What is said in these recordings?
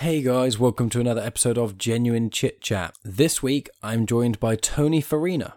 Hey guys, welcome to another episode of Genuine Chit Chat. This week I'm joined by Tony Farina.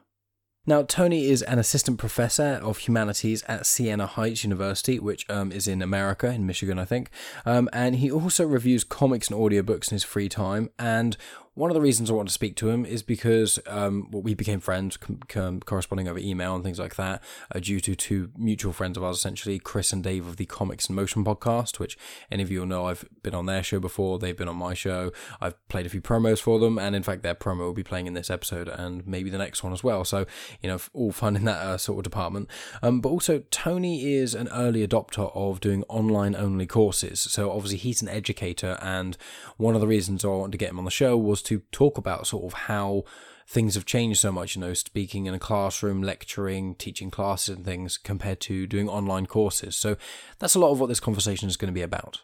Now, Tony is an assistant professor of humanities at Siena Heights University, which um, is in America, in Michigan, I think. Um, and he also reviews comics and audiobooks in his free time. And one of the reasons I want to speak to him is because um, we became friends, com- com- corresponding over email and things like that, uh, due to two mutual friends of ours, essentially Chris and Dave of the Comics in Motion podcast, which any of you will know I've been on their show before. They've been on my show. I've played a few promos for them, and in fact, their promo will be playing in this episode and maybe the next one as well. So, you know, all fun in that uh, sort of department. Um, but also, Tony is an early adopter of doing online only courses. So, obviously, he's an educator, and one of the reasons I wanted to get him on the show was to talk about sort of how things have changed so much, you know, speaking in a classroom, lecturing, teaching classes and things compared to doing online courses. So that's a lot of what this conversation is going to be about.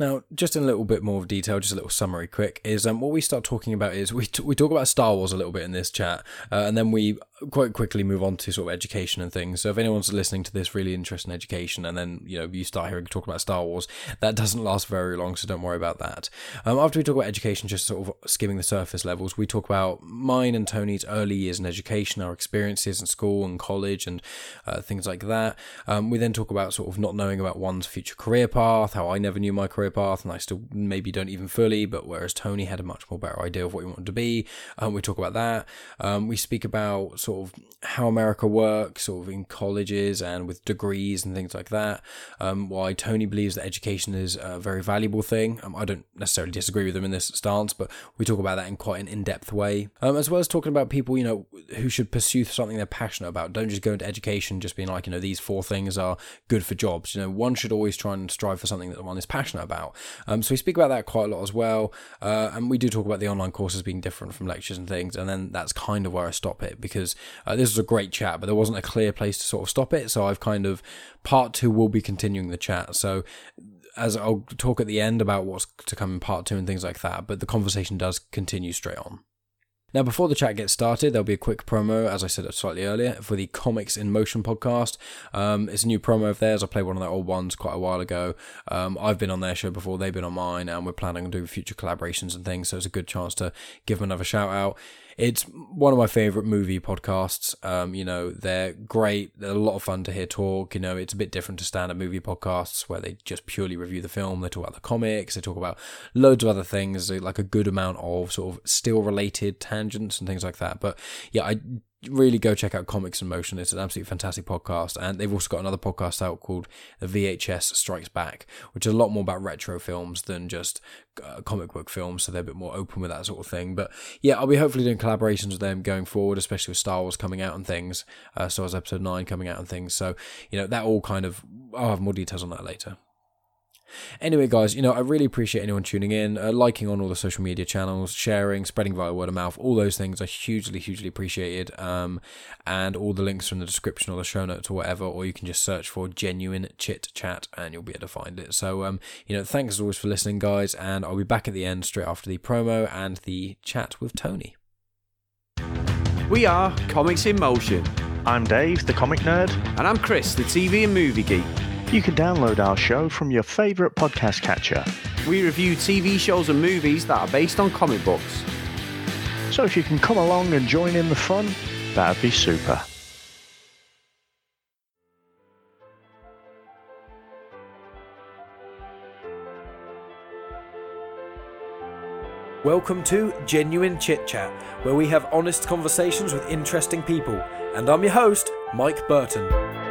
Now, just in a little bit more detail, just a little summary quick, is um, what we start talking about is we, t- we talk about Star Wars a little bit in this chat, uh, and then we quite quickly move on to sort of education and things. So if anyone's listening to this really interested in education, and then, you know, you start hearing talk about Star Wars, that doesn't last very long, so don't worry about that. Um, after we talk about education, just sort of skimming the surface levels, we talk about mine and Tony's early years in education, our experiences in school and college, and uh, things like that. Um, we then talk about sort of not knowing about one's future career path, how I never knew my career path, and I still maybe don't even fully, but whereas Tony had a much more better idea of what he wanted to be. Um, we talk about that. Um, we speak about sort of how America works, sort of in colleges and with degrees and things like that. Um, why Tony believes that education is a very valuable thing. Um, I don't necessarily disagree with him in this stance, but we talk about that in quite an in-depth way, um, as well as talking about people, you know, who should pursue something they're passionate about. Don't just go into education just being like, you know, these four things are good for jobs. You know, one should always try and strive for something that one is passionate about. Um, so we speak about that quite a lot as well, uh, and we do talk about the online courses being different from lectures and things. And then that's kind of where I stop it because uh, this was a great chat, but there wasn't a clear place to sort of stop it. So I've kind of part two will be continuing the chat. So as I'll talk at the end about what's to come in part two and things like that, but the conversation does continue straight on. Now, before the chat gets started, there'll be a quick promo, as I said slightly earlier, for the Comics in Motion podcast. Um, it's a new promo of theirs. I played one of their old ones quite a while ago. Um, I've been on their show before, they've been on mine, and we're planning on doing future collaborations and things, so it's a good chance to give them another shout out. It's one of my favorite movie podcasts. Um, you know, they're great. They're a lot of fun to hear talk. You know, it's a bit different to standard movie podcasts where they just purely review the film. They talk about the comics. They talk about loads of other things, like a good amount of sort of still related tangents and things like that. But yeah, I really go check out Comics in Motion. It's an absolutely fantastic podcast. And they've also got another podcast out called The VHS Strikes Back, which is a lot more about retro films than just uh, comic book films. So they're a bit more open with that sort of thing. But yeah, I'll be hopefully doing collaborations with them going forward, especially with Star Wars coming out and things. Uh, Star Wars Episode 9 coming out and things. So, you know, that all kind of, I'll have more details on that later. Anyway, guys, you know, I really appreciate anyone tuning in, uh, liking on all the social media channels, sharing, spreading via word of mouth. All those things are hugely, hugely appreciated. Um, and all the links are in the description or the show notes or whatever, or you can just search for genuine chit chat and you'll be able to find it. So, um, you know, thanks as always for listening, guys, and I'll be back at the end straight after the promo and the chat with Tony. We are Comics in Motion, I'm Dave, the comic nerd. and I'm Chris, the TV and movie geek. You can download our show from your favourite podcast catcher. We review TV shows and movies that are based on comic books. So if you can come along and join in the fun, that'd be super. Welcome to Genuine Chit Chat, where we have honest conversations with interesting people. And I'm your host, Mike Burton.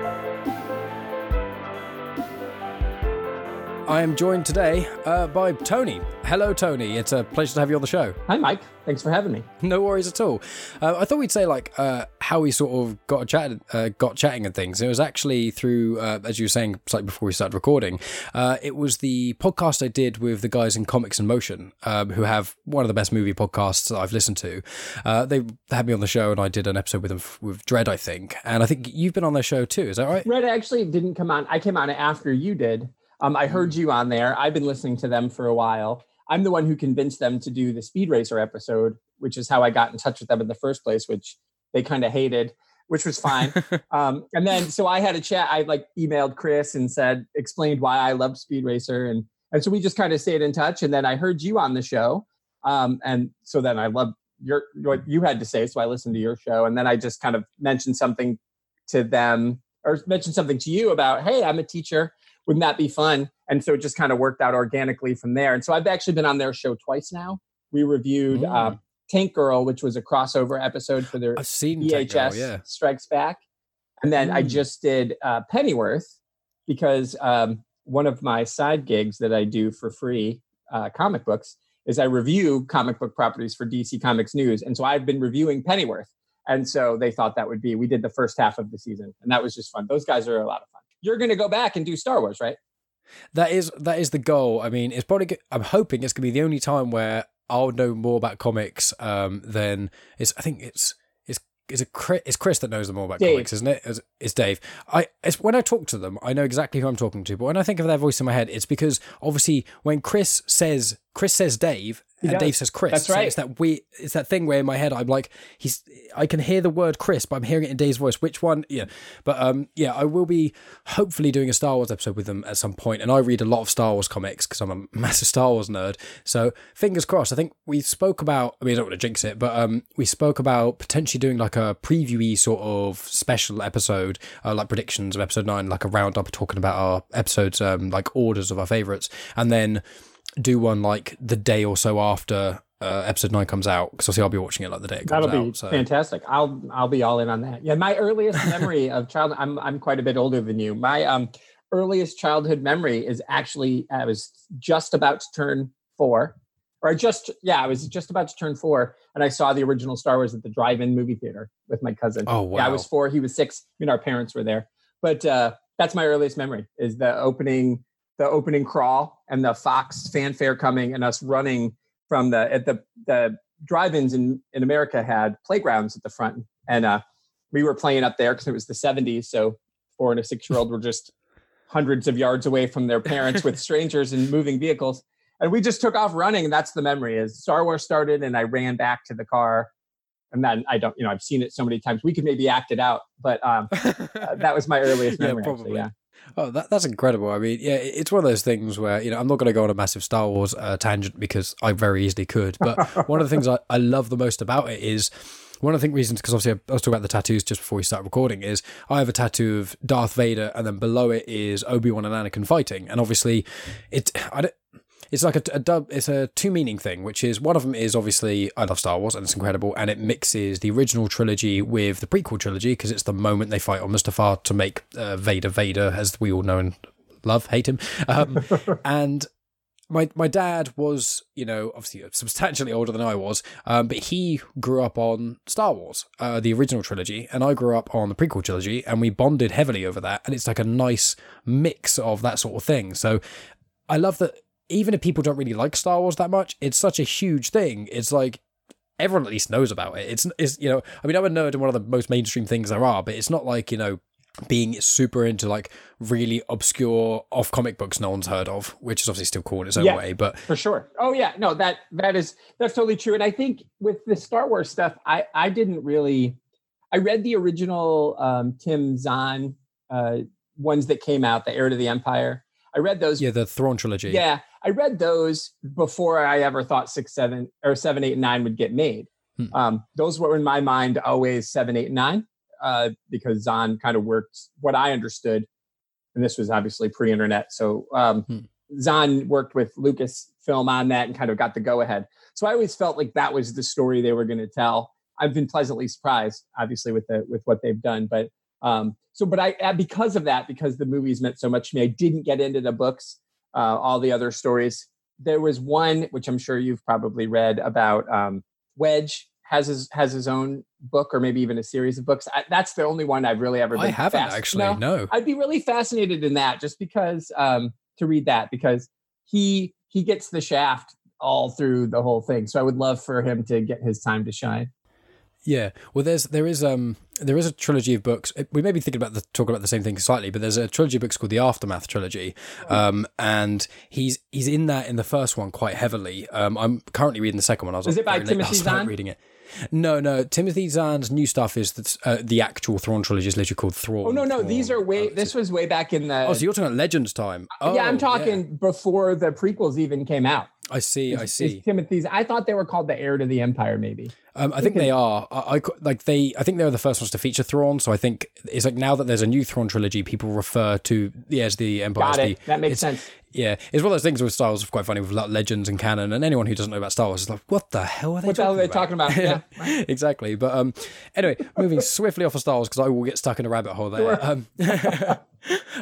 I am joined today uh, by Tony. Hello, Tony. It's a pleasure to have you on the show. Hi, Mike. Thanks for having me. No worries at all. Uh, I thought we'd say like uh, how we sort of got chat, uh, got chatting and things. It was actually through, uh, as you were saying, like before we started recording. Uh, it was the podcast I did with the guys in Comics in Motion, um, who have one of the best movie podcasts that I've listened to. Uh, they had me on the show, and I did an episode with them f- with Dredd, I think. And I think you've been on their show too. Is that right? Red actually didn't come on. I came on after you did. Um, I heard you on there. I've been listening to them for a while. I'm the one who convinced them to do the Speed Racer episode, which is how I got in touch with them in the first place, which they kind of hated, which was fine. um, and then so I had a chat. I like emailed Chris and said, explained why I loved Speed Racer, and and so we just kind of stayed in touch. And then I heard you on the show, um, and so then I loved your what you had to say, so I listened to your show, and then I just kind of mentioned something to them or mentioned something to you about, hey, I'm a teacher. Wouldn't that be fun? And so it just kind of worked out organically from there. And so I've actually been on their show twice now. We reviewed Mm. uh, Tank Girl, which was a crossover episode for their I've seen Tank VHS Girl, yeah. Strikes Back. And then I Mm. just did uh, Pennyworth because um, one of my side gigs that I do for free, uh, comic books, is I review comic book properties for DC Comics News. And so I've been reviewing Pennyworth. And so they thought that would be, we did the first half of the season, and that was just fun. Those guys are a lot of fun. You're going to go back and do Star Wars, right? That is that is the goal. I mean, it's probably. I'm hoping it's gonna be the only time where I'll know more about comics um, than it's. I think it's it's it's a Chris, it's Chris that knows them more about Dave. comics, isn't it? It's, it's Dave. I it's when I talk to them, I know exactly who I'm talking to. But when I think of their voice in my head, it's because obviously when Chris says Chris says Dave. And. Dave says Chris. That's So right. it's that we. It's that thing where in my head I'm like, he's. I can hear the word Chris, but I'm hearing it in Dave's voice. Which one? Yeah. But um, yeah, I will be hopefully doing a Star Wars episode with them at some. And I read a lot of Star Wars comics because I'm a massive Star Wars nerd. So fingers crossed. I think we spoke about. I mean, I don't want to jinx it, but um, we spoke about potentially doing like a previewy sort of special episode, uh, like predictions of episode nine, like a roundup of talking about our episodes, um, like orders of our favorites, and then do one like the day or so after. Uh, episode nine comes out because obviously I'll be watching it like the day it comes That'll be out. So fantastic. I'll I'll be all in on that. Yeah, my earliest memory of child. I'm I'm quite a bit older than you. My um earliest childhood memory is actually I was just about to turn four, or I just yeah I was just about to turn four, and I saw the original Star Wars at the drive-in movie theater with my cousin. Oh wow! Yeah, I was four. He was six. I mean, our parents were there, but uh, that's my earliest memory is the opening, the opening crawl, and the Fox fanfare coming, and us running from the at the the drive-ins in in America had playgrounds at the front, and uh, we were playing up there because it was the '70s. So four and a six-year-old were just hundreds of yards away from their parents with strangers and moving vehicles. And we just took off running, and that's the memory. Is Star Wars started, and I ran back to the car, and then I don't, you know, I've seen it so many times. We could maybe act it out, but um, uh, that was my earliest Yeah, memory. actually, probably. yeah. Oh, that, that's incredible. I mean, yeah, it's one of those things where, you know, I'm not going to go on a massive Star Wars uh, tangent because I very easily could. But one of the things I, I love the most about it is one of the reasons, because obviously I was talking about the tattoos just before we start recording, is I have a tattoo of Darth Vader and then below it is Obi Wan and Anakin fighting. And obviously, it, I don't, it's like a, a dub. It's a two meaning thing, which is one of them is obviously I love Star Wars and it's incredible, and it mixes the original trilogy with the prequel trilogy because it's the moment they fight on Mustafar to make uh, Vader Vader, as we all know and love, hate him, um, and. My, my dad was, you know, obviously substantially older than I was, um, but he grew up on Star Wars, uh, the original trilogy, and I grew up on the prequel trilogy, and we bonded heavily over that. And it's like a nice mix of that sort of thing. So I love that even if people don't really like Star Wars that much, it's such a huge thing. It's like everyone at least knows about it. It's, it's you know, I mean, I'm a nerd and one of the most mainstream things there are, but it's not like, you know, being super into like really obscure off comic books no one's heard of, which is obviously still cool in its own Yeah. way. But for sure. Oh yeah, no, that that is that's totally true. And I think with the Star Wars stuff, I I didn't really. I read the original um, Tim Zahn uh, ones that came out, the Heir to the Empire. I read those. yeah, the Thrawn trilogy. Yeah, I read those before I ever thought six, seven, or seven, eight, and nine would get made. Hmm. Um, those were in my mind always seven, eight, and nine, uh, because Zahn kind of worked what I understood, and this was obviously pre-internet. So um, Hmm. Zahn worked with Lucasfilm on that and kind of got the go-ahead. So I always felt like that was the story they were going to tell. I've been pleasantly surprised, obviously, with the with what they've done, but um, so, but I uh, because of that, because the movies meant so much to me, I didn't get into the books, uh, all the other stories. There was one which I'm sure you've probably read about um, Wedge has his has his own book or maybe even a series of books. I, that's the only one I've really ever. Been I haven't actually. No, No. I'd be really fascinated in that just because um, to read that because he he gets the shaft all through the whole thing. So I would love for him to get his time to shine. Yeah, well, there's there is um there is a trilogy of books. We may be thinking about the talk about the same thing slightly, but there's a trilogy of books called the Aftermath trilogy, um, and he's he's in that in the first one quite heavily. Um, I'm currently reading the second one. I was Is it by Timothy Zahn? reading it. No, no. Timothy Zahn's new stuff is that uh, the actual Thrawn trilogy is literally called Thrawn. Oh no, no, these are way. This was way back in the. Oh, so you're talking about Legends time? Oh, yeah, I'm talking before the prequels even came out. I see. I see. Timothy's. I thought they were called the Heir to the Empire, maybe. Um, I think they are. I, I like they. I think they were the first ones to feature Thrawn. So I think it's like now that there's a new Thrawn trilogy, people refer to the as the Empire. Got it. the- That makes sense. Yeah, it's one of those things with Star Wars. Quite funny with like legends and canon, and anyone who doesn't know about Star Wars is like, "What the hell are they? What the hell are they talking talking about? Yeah. exactly. But um, anyway, moving swiftly off of Star Wars because I will get stuck in a rabbit hole there. Um,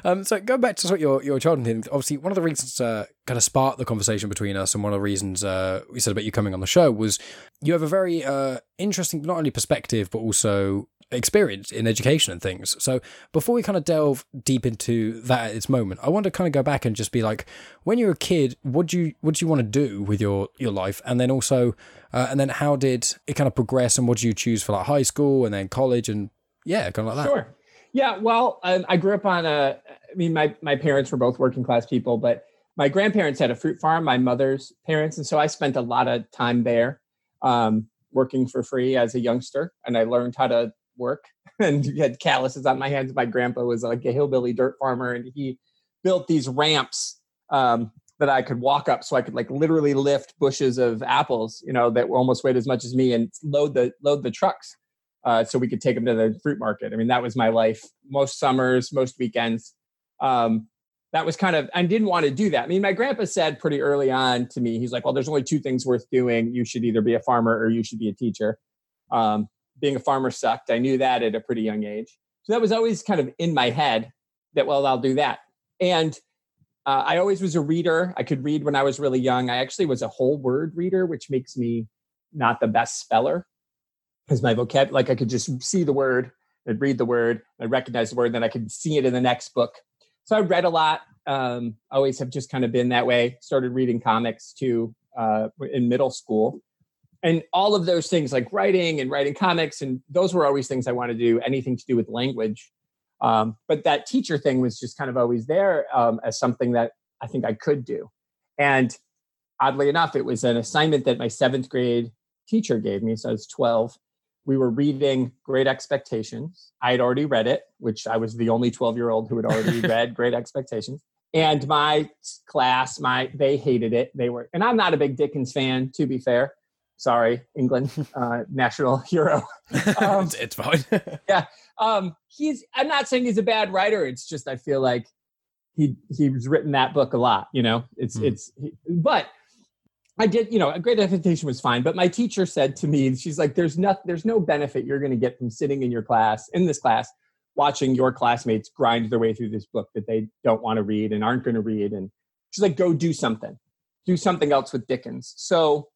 um, so going back to sort of your your childhood thing, obviously one of the reasons uh, kind of sparked the conversation between us, and one of the reasons uh, we said about you coming on the show was you have a very uh, interesting, not only perspective but also experience in education and things. So before we kind of delve deep into that at its moment, I want to kind of go back and just be like, when you were a kid, what do you what do you want to do with your your life, and then also, uh, and then how did it kind of progress, and what did you choose for like high school and then college, and yeah, kind of like that. Sure. Yeah. Well, um, I grew up on a. I mean, my my parents were both working class people, but my grandparents had a fruit farm. My mother's parents, and so I spent a lot of time there, um, working for free as a youngster, and I learned how to work. And had calluses on my hands. My grandpa was like a hillbilly dirt farmer, and he built these ramps um, that I could walk up, so I could like literally lift bushes of apples, you know, that almost weighed as much as me, and load the load the trucks uh, so we could take them to the fruit market. I mean, that was my life most summers, most weekends. Um, that was kind of, I didn't want to do that. I mean, my grandpa said pretty early on to me, he's like, well, there's only two things worth doing. You should either be a farmer or you should be a teacher. Um, being a farmer sucked. I knew that at a pretty young age. So that was always kind of in my head that, well, I'll do that. And uh, I always was a reader. I could read when I was really young. I actually was a whole word reader, which makes me not the best speller because my vocab like I could just see the word, I'd read the word, I'd recognize the word, then I could see it in the next book. So I read a lot. Um, always have just kind of been that way. Started reading comics too uh, in middle school, and all of those things like writing and writing comics, and those were always things I wanted to do. Anything to do with language, um, but that teacher thing was just kind of always there um, as something that I think I could do. And oddly enough, it was an assignment that my seventh grade teacher gave me. So I was 12 we were reading Great Expectations. I had already read it, which I was the only 12 year old who had already read Great Expectations. And my class, my they hated it. They were, and I'm not a big Dickens fan, to be fair. Sorry, England, uh, national hero. Um, it's, it's fine. Yeah, um, he's. I'm not saying he's a bad writer. It's just I feel like he he's written that book a lot. You know, it's Hmm. it's. He, but I did. You know, a great expectation was fine. But my teacher said to me, she's like, "There's no there's no benefit you're going to get from sitting in your class in this class." watching your classmates grind their way through this book that they don't want to read and aren't going to read and she's like go do something do something else with dickens so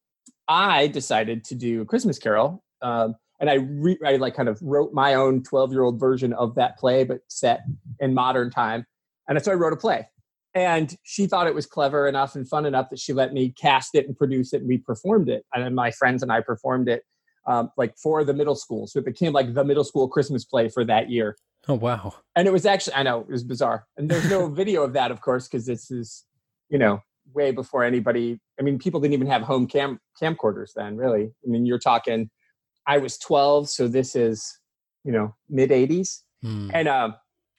i decided to do a christmas carol um, and I, re- I like kind of wrote my own 12 year old version of that play but set in modern time and so i wrote a play and she thought it was clever enough and fun enough that she let me cast it and produce it and we performed it. And then my friends and i performed it um, like for the middle school. So it became like the middle school christmas play for that year. Oh wow. and it was actually i know it was bizarre. And there's no video of that of course because this is you know way before anybody i mean people didn't even have home cam camcorders then really. I mean you're talking i was 12 so this is you know mid 80s Hmm. and um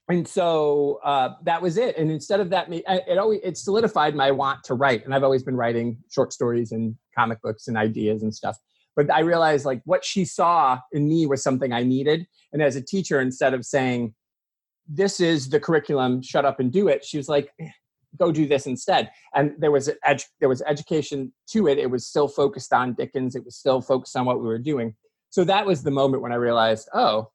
and so uh, that was it. And instead of that it always it solidified my want to write. And i've always been writing short stories and comic books and ideas and stuff. But i realized like what she saw in me was something i needed. And as a teacher instead of saying this is the curriculum shut up and do it she was like "Eh, go do this instead. And there was edu- there was education to it. It was still focused on dickens. It was still focused on what we were doing. So that was the moment when i realized oh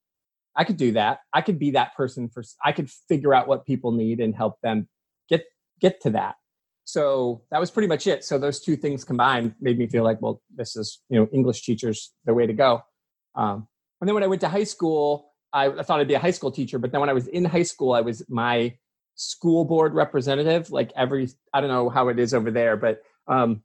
i could do that. I could be that person for i could figure out what people need and help them get get to that. So that was pretty much it. So those two things combined made me feel like well this is you know english teachers the way to go. Um, and then when i went to high school I, I thought i'd be a high school teacher but then when i was in high school i was my school board representative like every i don't know how it is over there but um,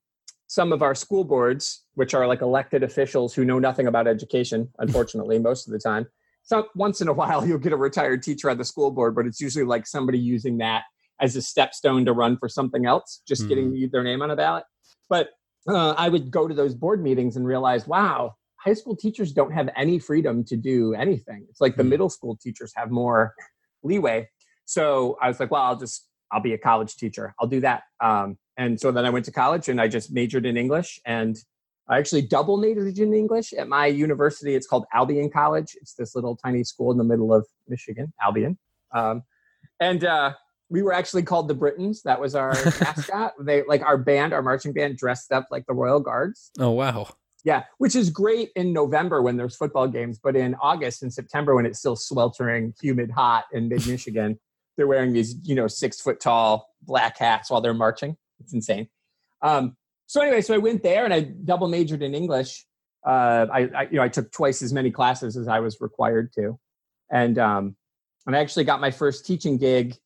some of our school boards, which are like elected officials who know nothing about education, unfortunately, most of the time. So once in a while, you'll get a retired teacher on the school board, but it's usually like somebody using that as a stepstone to run for something else, just Hmm. getting their name on a ballot. But uh, I would go to those board meetings and realize, wow, high school teachers don't have any freedom to do anything. It's like the Hmm. middle school teachers have more leeway. So I was like, well, I'll just I'll be a college teacher. I'll do that. Um, and so then I went to college and I just majored in English and actually double in English at my university. It's called Albion College. It's this little tiny school in the middle of Michigan, Albion. Um, and uh, we were actually called the Britons. That was our mascot. They like our band, our marching band, dressed up like the Royal Guards. Oh wow. Yeah, which is great in November when there's football games, but in August and September when it's still sweltering, humid, hot in mid Michigan, they're wearing these, you know, six foot tall black hats while they're marching. It's insane. Um, so anyway, so I went there and I double majored in English. Uh, I, I, you know, I took twice as many classes as I was required to, and um, and I actually got my first teaching gig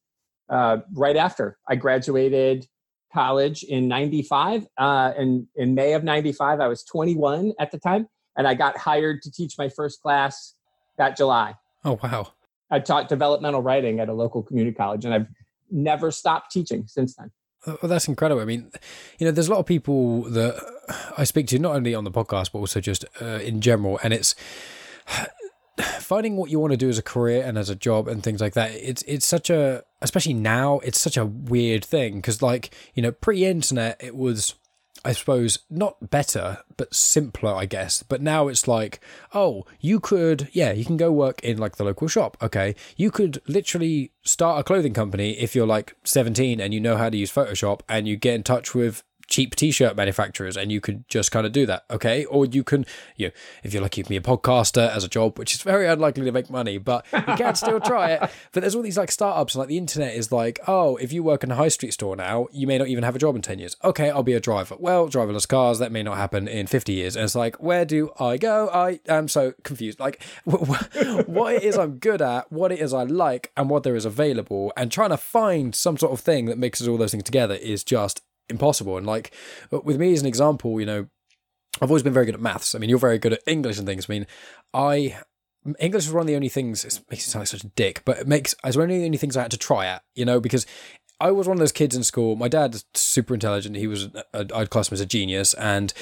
uh, right after I graduated college in 95 uh, and in may of 95 i was 21 at the time and i got hired to teach my first class that july Oh wow. i taught developmental writing at a local community college and i've never stopped teaching since then Well, that's incredible. I mean, you know, there's a lot of people that I speak to, not only on the podcast, but also just uh, in general. And it's finding what you want to do as a career and as a job and things like that. It's it's such a, especially now, it's such a weird thing because, like, you know, pre-internet, it was. I suppose not better, but simpler, I guess. But now it's like, oh, you could, yeah, you can go work in like the local shop. Okay. You could literally start a clothing company if you're like 17 and you know how to use Photoshop and you get in touch with cheap t-shirt manufacturers and you could just kind of do that okay? Or you can you know, if you're lucky to be a podcaster as a job which is very unlikely to make money but you can still try it. But there's all these like startups and like the internet is like oh if you work in a high street store now you may not even have a job in 10 years. Okay i'll be a driver. Well driverless cars that may not happen in 50 years. And it's like where do i go? I am so confused. Like what it is i'm good at what it is i like and what there is available and trying to find some sort of thing that mixes all those things together is just impossible. And like uh, with me as an example, you know, I've always been very good at maths. I mean, you're very good at English and things. I mean, I English is one of the only things. It makes it sound like such a dick, but it makes it's one of the only things I had to try at. You know, because I was one of those kids in school. My dad's super intelligent. He was a, I'd class him as a genius, and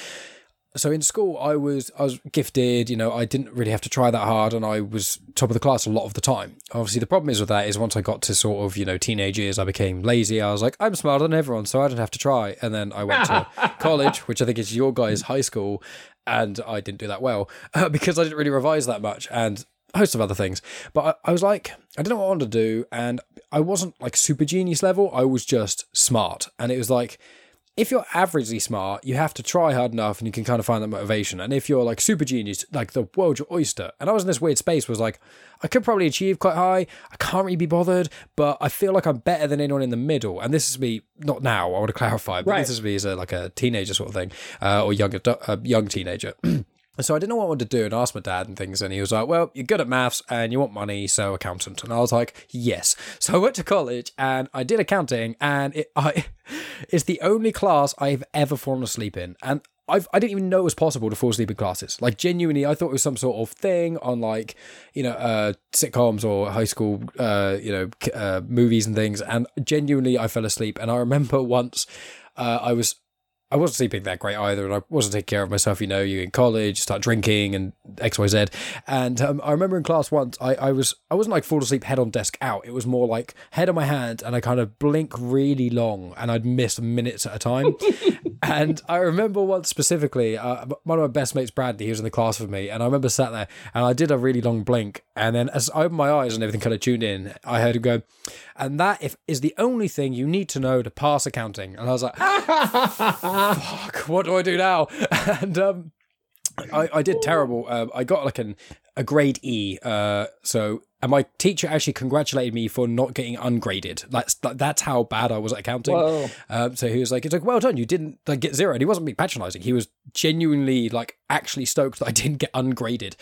so in school I was I was gifted, you know, I didn't really have to try that hard and I was top of the class a lot of the time. Obviously the problem is with that is once I got to sort of, you know, teenage years I became lazy. I was like, I'm smarter than everyone, so I don't have to try. And then I went to college, which I think is your guys' high school, and I didn't do that well uh, because I didn't really revise that much and a host of other things. But I, I was like, I didn't know what I wanted to do, and I wasn't like super genius level, I was just smart. And it was like if you're averagely smart, you have to try hard enough and you can kind of find that motivation. And if you're like super genius, like the world's your oyster. And I was in this weird space was like, I could probably achieve quite high. I can't really be bothered, but I feel like I'm better than anyone in the middle. And this is me, not now, I want to clarify, but Right. this is me as a, like a teenager sort of thing, uh, or young, uh, young teenager. And so I didn't know what I wanted to do and asked my dad and things. And he was like, Well, you're good at maths and you want money, so accountant. And I was like, Yes. So I went to college and I did accounting, and it, I, it's the only class I've ever fallen asleep in. And I've, I didn't even know it was possible to fall asleep in classes. Like, genuinely, I thought it was some sort of thing on, like, you know, uh, sitcoms or high school, uh, you know, uh, movies and things. And genuinely, I fell asleep. And I remember once uh, I was I wasn't sleeping that great either, and I wasn't taking care of myself. You know, you in college, start drinking and X, Y, Z. And um, I remember in class once, I, I was I wasn't like fall asleep head on desk out. It was more like head on my hand, and I kind of blink really long, and I'd miss minutes at a time. and I remember once specifically, uh, one of my best mates, Bradley, he was in the class with me, and I remember sat there, and I did a really long blink, and then as I opened my eyes and everything kind of tuned in, I heard him go, and that if is the only thing you need to know to pass accounting. And I was like, fuck, what do I do now? And um, I, I did terrible. Um, I got like an a grade E. Uh, so and my teacher actually congratulated me for not getting ungraded. That's that's how bad I was at accounting. Um, so he was like, "It's like well done. You didn't like get zero. And he wasn't being patronising. He was genuinely like actually stoked that I didn't get ungraded.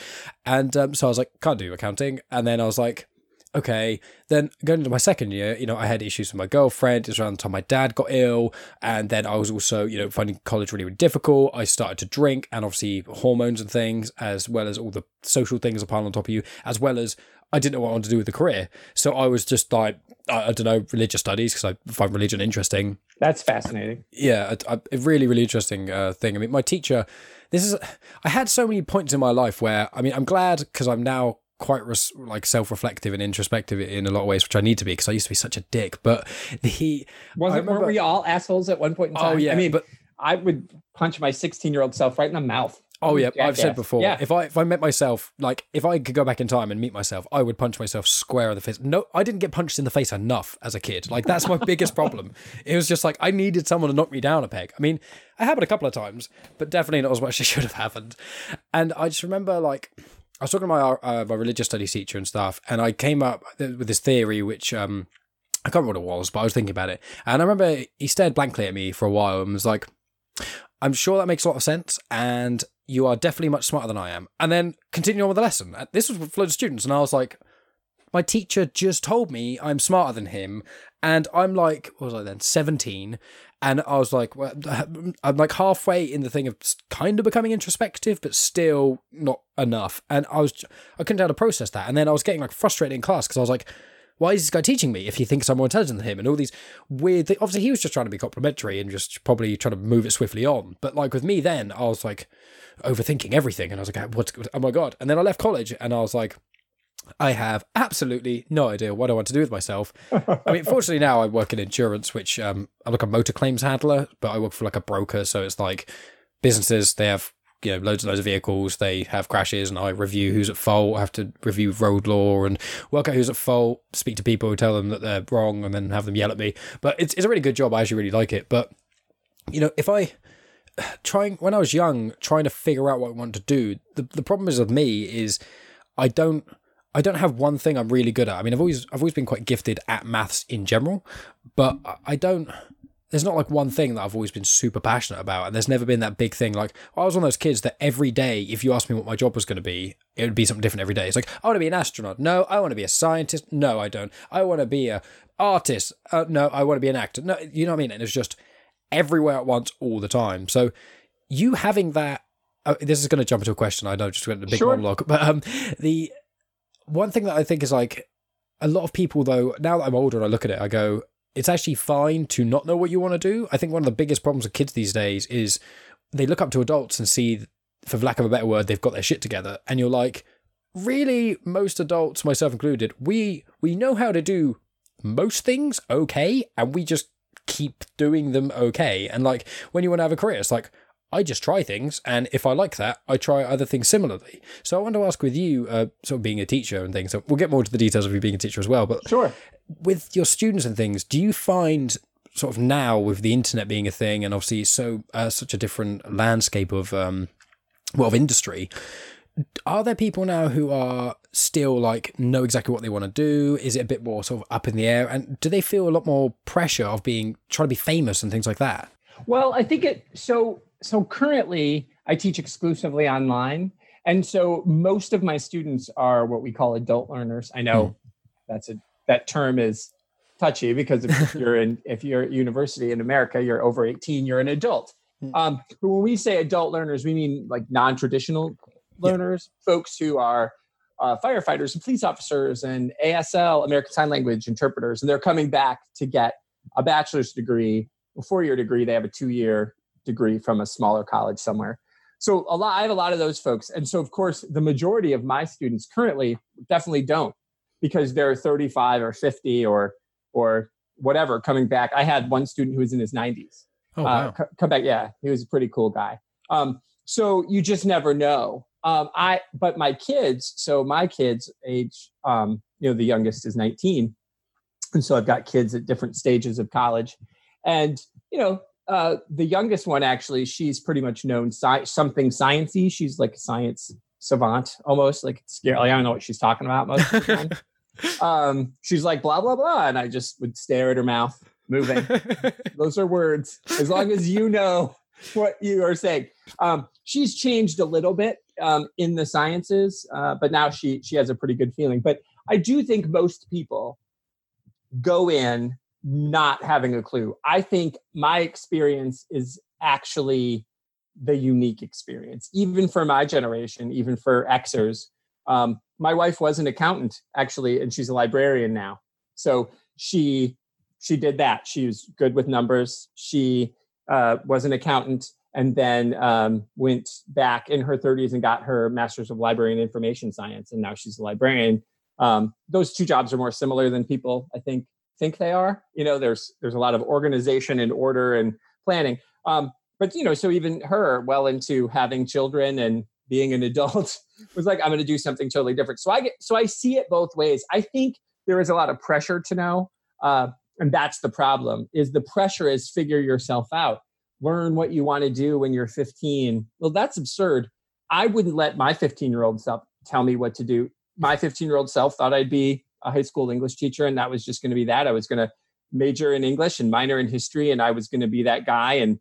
And um, so I was like, "Can't do accounting." And then I was like. okay. Then going into my second year, you know, I had issues with my girlfriend. It was around the time my dad got ill. And then I was also, you know, finding college really, really difficult. I started to drink and obviously hormones and things, as well as all the social things that pile on top of you, as well as I didn't know what I wanted to do with the career. So I was just like, I, I don't know, religious studies because I find religion interesting. That's fascinating. Yeah, a, a really, really interesting uh, thing. I mean, my teacher, this is, I had so many points in my life where, I mean, I'm glad because I'm now quite res- like self-reflective and introspective in a lot of ways, which I need to be because I used to be such a dick. But he wasn't remember, weren't we all assholes at one point in oh, time? Oh yeah, I mean, but I would punch my 16 year old self right in the mouth. Oh yeah, I've said before. Yeah. If I if I met myself, like if I could go back in time and meet myself, I would punch myself square in the face. No, I didn't get punched in the face enough as a kid. Like that's my biggest problem. It was just like I needed someone to knock me down a peg. I mean, it happened a couple of times, but definitely not as much as should have happened. And I just remember like I was talking to my uh, my religious studies teacher and stuff, and I came up with this theory which um I can't remember what it was, but I was thinking about it, and I remember he stared blankly at me for a while and was like. I'm sure that makes a lot of sense, and you are definitely much smarter than I am. And then continue on with the lesson. Uh, this was with loads of students, and I was like, my teacher just told me I'm smarter than him, and I'm like, what was I then, 17? And I was like, well, uh, I'm like halfway in the thing of kind of becoming introspective, but still not enough. And I was, I couldn't how to process that. And then I was getting like frustrated in class because I was like, why is this guy teaching me if he thinks I'm more intelligent than him? And all these weird things. Obviously, he was just trying to be complimentary and just probably trying to move it swiftly on. But like with me, then I was like overthinking everything, and I was like, what's oh my god? And then I left college, and I was like. I have absolutely no idea what I want to do with myself. I mean, fortunately now I work in insurance, which um, I'm like a motor claims handler, but I work for like a broker, so it's like businesses they have you know loads and loads of vehicles. They have crashes, and I review who's at fault. I have to review road law and work out who's at fault. Speak to people tell them that they're wrong, and then have them yell at me. But it's it's a really good job. I actually really like it. But you know, if I trying when I was young, trying to figure out what I want to do, the the problem is with me is I don't. I don't have one thing I'm really good at. I mean, I've always I've always been quite gifted at maths in general, but I don't there's not like one thing that I've always been super passionate about, and there's never been that big thing. Like I was one of those kids that every day, if you asked me what my job was going to be, it would be something different every day. It's like I want to be an astronaut. No, I want to be a scientist. No, I don't. I want to be a artist. Uh, no, I want to be an actor. No, you know what I mean. And it's just everywhere at once, all the time. So you having that. Uh, this is going to jump into a question. I know, just went a big sure. monologue, but um, the one thing that I think is like a lot of people though. Now that I'm older and I look at it, I go, it's actually fine to not know what you want to do. I think one of the biggest problems with kids these days is they look up to adults and see, for lack of a better word, they've got their shit together, and you're like, really, most adults, myself included, we we know how to do most things okay, and we just keep doing them okay. And like when you want to have a career, it's like I just try things, and if I like that, I try other things similarly. So I want to ask with you, uh, sort of being a teacher and things. So we'll get more to the details of you being a teacher as well. But sure, with your students and things, do you find sort of now with the internet being a thing, and obviously so uh, such a different landscape of um, well of industry, are there people now who are still like know exactly what they want to do? Is it a bit more sort of up in the air, and do they feel a lot more pressure of being trying to be famous and things like that? Well, I think it so so currently I teach exclusively online. And so most of my students are what we call adult learners. I know hmm. that's a that term is touchy because if you're in if you're at university in America, you're over 18, you're an adult. Hmm. Um, but when we say adult learners, we mean like non-traditional learners, yeah. folks who are uh, firefighters and police officers and ASL, American Sign Language interpreters, and they're coming back to get a bachelor's degree, a four-year degree. They have a two-year degree from a smaller college somewhere. So a lot, I have a lot of those folks, and so of course the majority of my students currently definitely don't because they're 35 or 50 or or whatever coming back. I had one student who was in his 90s. Oh, uh, wow. uh, come back. Yeah, he was a pretty cool guy. Um, so you just never know. Um, I but my kids. So my kids, age, um, you know, the youngest is 19, and so I've got kids at different stages of college, and you know, uh, the youngest one actually, she's pretty much known sci- something sciency. She's like a science savant almost, like scary. Like, I don't know what she's talking about most of the time. um, she's like blah blah blah, and I just would stare at her mouth moving. Those are words. As long as you know what you are saying. Um, she's changed a little bit um, in the sciences, uh, but now she she has a pretty good feeling. But I do think most people go in not having a clue. I think my experience is actually the unique experience, even for my generation, even for Xers. Um, my wife was an accountant actually, and she's a librarian now. So she she did that. She was good with numbers. She uh, was an accountant and then um, went back in her 30s and got her master's of library and information science and now she's a librarian um, those two jobs are more similar than people i think think they are. You know there's there's a lot of organization and order and planning. Um, but you know so even her well into having children and being an adult was like i'm going to do something totally different. So i get so i see it both ways. I think there is a lot of pressure to know uh, and that's the problem is the pressure is figure yourself out. Learn what you want to do when you're 15 well that's absurd. I wouldn't let my 15 year old self tell me what to do. My 15 year old self thought i'd be a high school english teacher and that was just going to be that. I was going to major in english and minor in history and i was going to be that guy and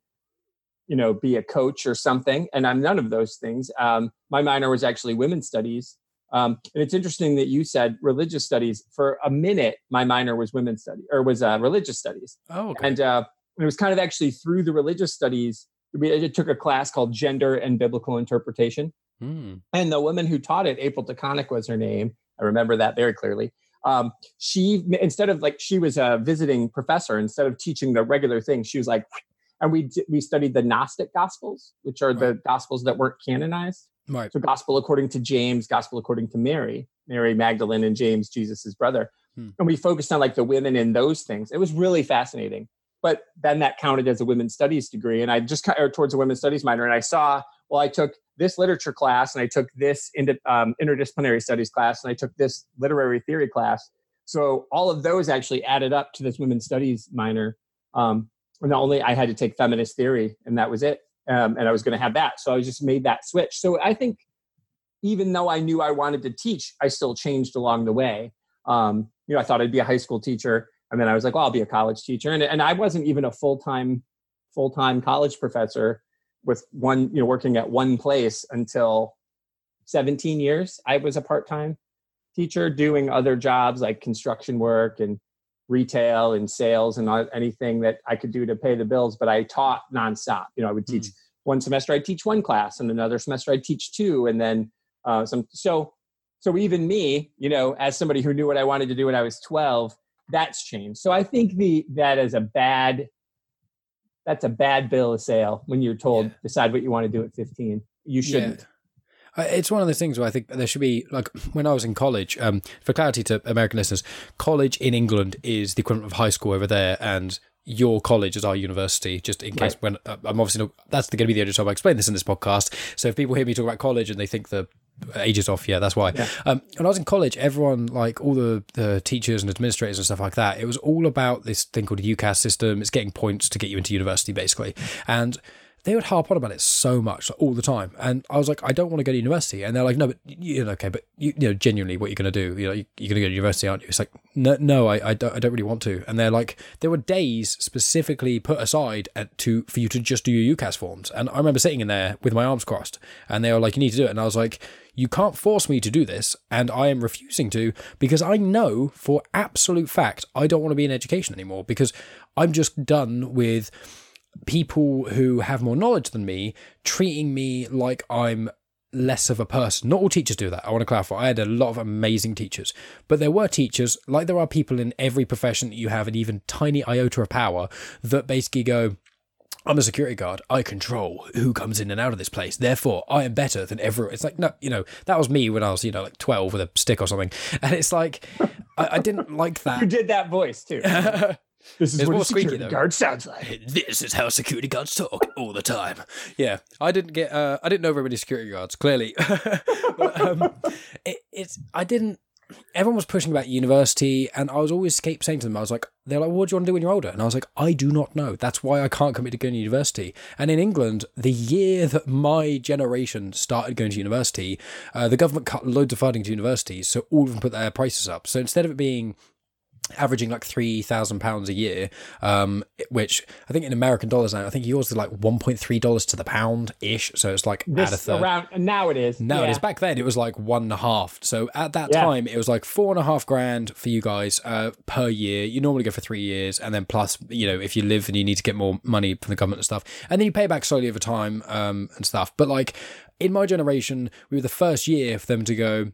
you know be a coach or something and i'm none of those things. Um, my minor was actually women's studies. Um, and it's interesting that you said religious studies. For a minute my minor was women's study or was uh, religious studies. Oh, okay. and uh, it was kind of actually through the religious studies we I took a class called gender and biblical interpretation. Hmm. and the woman who taught it April DeConick was her name. I remember that very clearly um, she instead of like she was a visiting professor instead of teaching the regular thing she was like and we we studied the gnostic gospels which are the gospels that weren't canonized. Right. so gospel according to james gospel according to mary mary magdalene and james jesus's brother. Hmm. and we focused on like the women in those things. It was really fascinating. But then that counted as a women's studies degree and i just kind of towards a women's studies minor and i saw well i took this literature class and i took this inter, um, interdisciplinary studies class and i took this literary theory class. So all of those actually added up to this women's studies minor. Um, not only i had to take feminist theory and that was it um, and i was going to have that. So i just made that switch. So i think even though i knew i wanted to teach i still changed along the way. Um, you know i thought i'd be a high school teacher and then i was like well i'll be a college teacher. And, and i wasn't even a full-time full-time college professor with one you know working at one place until 17 years i was a part-time teacher doing other jobs like construction work and retail and sales and anything that i could do to pay the bills but i taught nonstop. You know i would teach one semester i'd teach one class and another semester i'd teach two and then uh, some so so even me you know as somebody who knew what i wanted to do when i was 12 that's changed. So i think the that is a bad that's a bad bill of sale when you're told Yeah. decide what you want to do at 15 you shouldn't Yeah. It's one of those things where I think there should be like when I was in college. Um, for clarity to American listeners, college in England is the equivalent of high school over there, and your college is our university. Just in case, Right. when uh, I'm obviously not, that's going to be the only time I explain this in this podcast. So if people hear me talk about college and they think the age is off, yeah, that's why. Um, when I was in college, everyone like all the the teachers and administrators and stuff like that, it was all about this thing called a UCAS system. It's getting points to get you into university, basically, and they would harp on about it so much like, all the time. And i was like i don't want to go to university. And they're like no but you know okay but you, you know genuinely what you're going to do you know you, you're going to go to university aren't you? It's like no no I, I don't i don't really want to. And they're like there were days specifically put aside at, to for you to just do your ucas forms. And i remember sitting in there with my arms crossed and they were like you need to do it. And i was like you can't force me to do this and i am refusing to because i know for absolute fact i don't want to be in education anymore because i'm just done with people who have more knowledge than me treating me like I'm less of a person. Not all teachers do that. I want to clarify. I had a lot of amazing teachers, but there were teachers, like there are people in every profession that you have an even tiny iota of power that basically go, I'm a security guard. I control who comes in and out of this place. Therefore, I am better than everyone. It's like, no, you know, that was me when I was, you know, like 12 with a stick or something. And it's like, I, I didn't like that. you did that voice too this is It's what a security though. guard sounds like This is how security guards talk all the time. Yeah, I didn't get. Uh, I didn't know very many security guards. Clearly, but, um, it, it's. I didn't. Everyone was pushing about university, and I was always keep saying to them, I was like, they're like, what do you want to do when you're older? And I was like, I do not know. That's why I can't commit to going to university. And in England, the year that my generation started going to university, uh, the government cut loads of funding to universities, so all of them put their prices up. So instead of it being averaging like three thousand pounds a year, um, which I think in American dollars now, I think yours is like one point three dollars to the pound ish. So it's like this at a third. around now it is. Now yeah. it is. Back then, it was like one and a half. So at that Yeah. time, it was like four and a half grand for you guys uh, per year. You normally go for three years, and then plus, you know, if you live and you need to get more money from the government and stuff, and then you pay back slowly over time um, and stuff. But like in my generation, we were the first year for them to go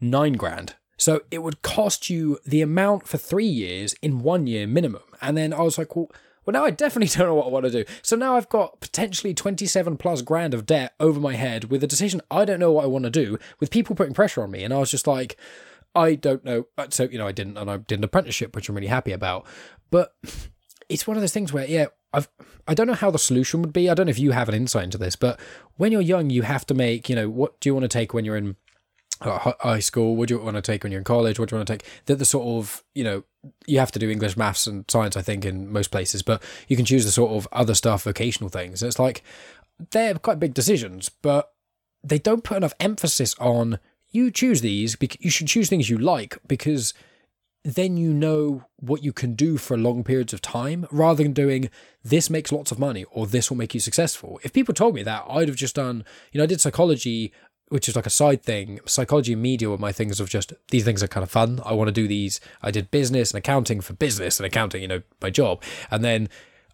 nine grand. So it would cost you the amount for three years in one year minimum. And then I was like, well, well, now I definitely don't know what I want to do. So now I've got potentially 27 plus grand of debt over my head with a decision I don't know what I want to do, with people putting pressure on me. And I was just like, I don't know. Uh, So, you know, I didn't, and I did an apprenticeship, which I'm really happy about. But it's one of those things where, yeah, I've, I don't know how the solution would be. I don't know if you have an insight into this, but when you're young, you have to make, you know, what do you want to take when you're in high school? What do you want to take when you're in college? What do you want to take? The, the sort of, you know, you have to do English, maths, and science, I think, in most places, but you can choose the sort of other stuff, vocational things. It's like they're quite big decisions, but they don't put enough emphasis on you choose these you should choose things you like because then you know what you can do for long periods of time rather than doing this makes lots of money or this will make you successful. If people told me that, I'd have just done, you know, I did psychology, which is like a side thing. Psychology and media were my things of just these things are kind of fun. I want to do these. I did business and accounting for business and accounting, you know, my job. And then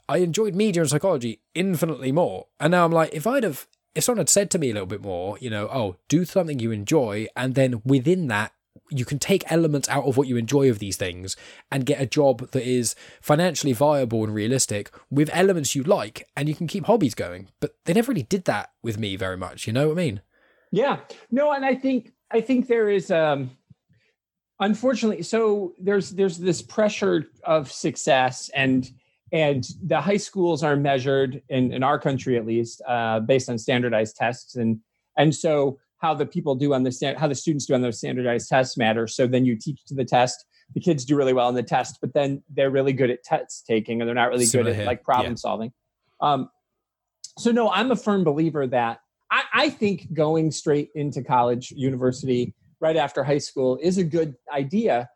I enjoyed media and psychology infinitely more. And now I'm like, if I'd have, if someone had said to me a little bit more, you know, oh, do something you enjoy, and then within that, you can take elements out of what you enjoy of these things and get a job that is financially viable and realistic with elements you like, and you can keep hobbies going. But they never really did that with me very much. You know what I mean? Yeah. No, and I think I think there is um unfortunately so there's there's this pressure of success and and the high schools are measured in in our country at least uh based on standardized tests and and so how the people do on the stand how the students do on those standardized tests matter so then you teach to the test the kids do really well on the test but then they're really good at test taking and they're not really Similar good at like problem Yeah. solving um so no i'm a firm believer that I, I think going straight into college, university, right after high school is a good idea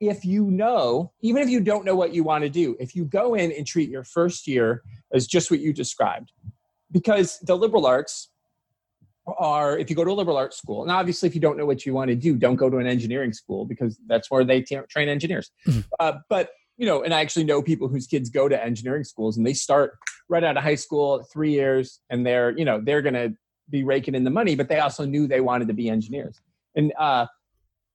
if you know, even if you don't know what you want to do, if you go in and treat your first year as just what you described. Because the liberal arts are, if you go to a liberal arts school, and obviously if you don't know what you want to do, don't go to an engineering school because that's where they ta- train engineers. Mhm. Uh, but, you know, and I actually know people whose kids go to engineering schools and they start right out of high school, three years, and they're, you know, they're going to be raking in the money, but they also knew they wanted to be engineers. And uh,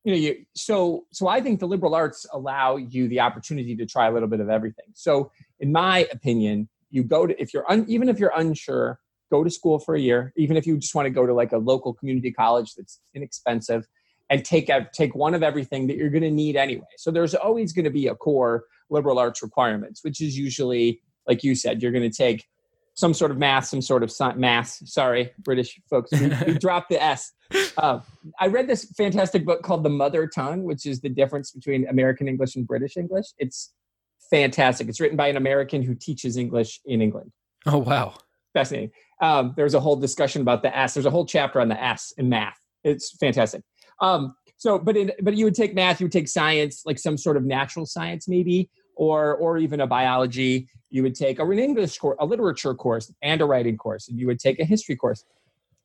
you know, you, so so I think the liberal arts allow you the opportunity to try a little bit of everything. So, in my opinion, you go to if you're un, even if you're unsure, go to school for a year. Even if you just want to go to like a local community college that's inexpensive, and take ev- take one of everything that you're going to need anyway. So there's always going to be a core liberal arts requirements, which is usually like you said, you're going to take some sort of math, some sort of sci- math. Sorry, British folks, we, we dropped the S. Uh, I read this fantastic book called The Mother Tongue, which is the difference between American English and British English. It's fantastic. It's written by an American who teaches English in England. Oh wow. Fascinating. Um, there's a whole discussion about the S. There's a whole chapter on the S in math. It's fantastic. Um, so, but in, but you would take math, you would take science, like some sort of natural science, maybe, or or even a biology. You would take an English course, a literature course, and a writing course, and you would take a history course,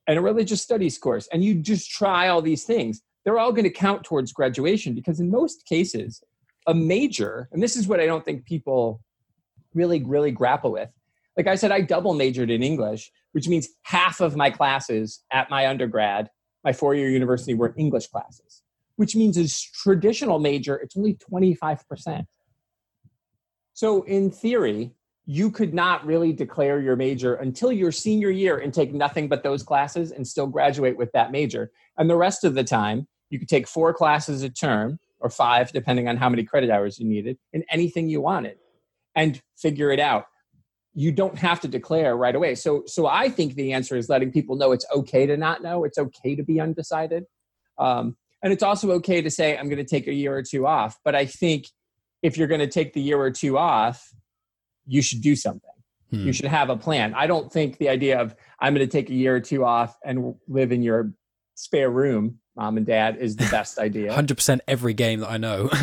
and a religious studies course, and you just try all these things. They're all going to count towards graduation because in most cases, a major, and this is what I don't think people really really grapple with. Like I said, I double majored in English, which means half of my classes at my undergrad, my four year university, were English classes, which means as traditional major, it's only 25%. So, in theory, you could not really declare your major until your senior year and take nothing but those classes and still graduate with that major. And the rest of the time, you could take four classes a term or five, depending on how many credit hours you needed, and anything you wanted and figure it out. You don't have to declare right away. So, so I think the answer is letting people know it's okay to not know. It's okay to be undecided, um, and it's also okay to say I'm going to take a year or two off. But I think if you're going to take the year or two off, you should do something. Hmm. You should have a plan. I don't think the idea of I'm going to take a year or two off and live in your spare room, mom and dad, is the best idea. Hundred percent every game that I know.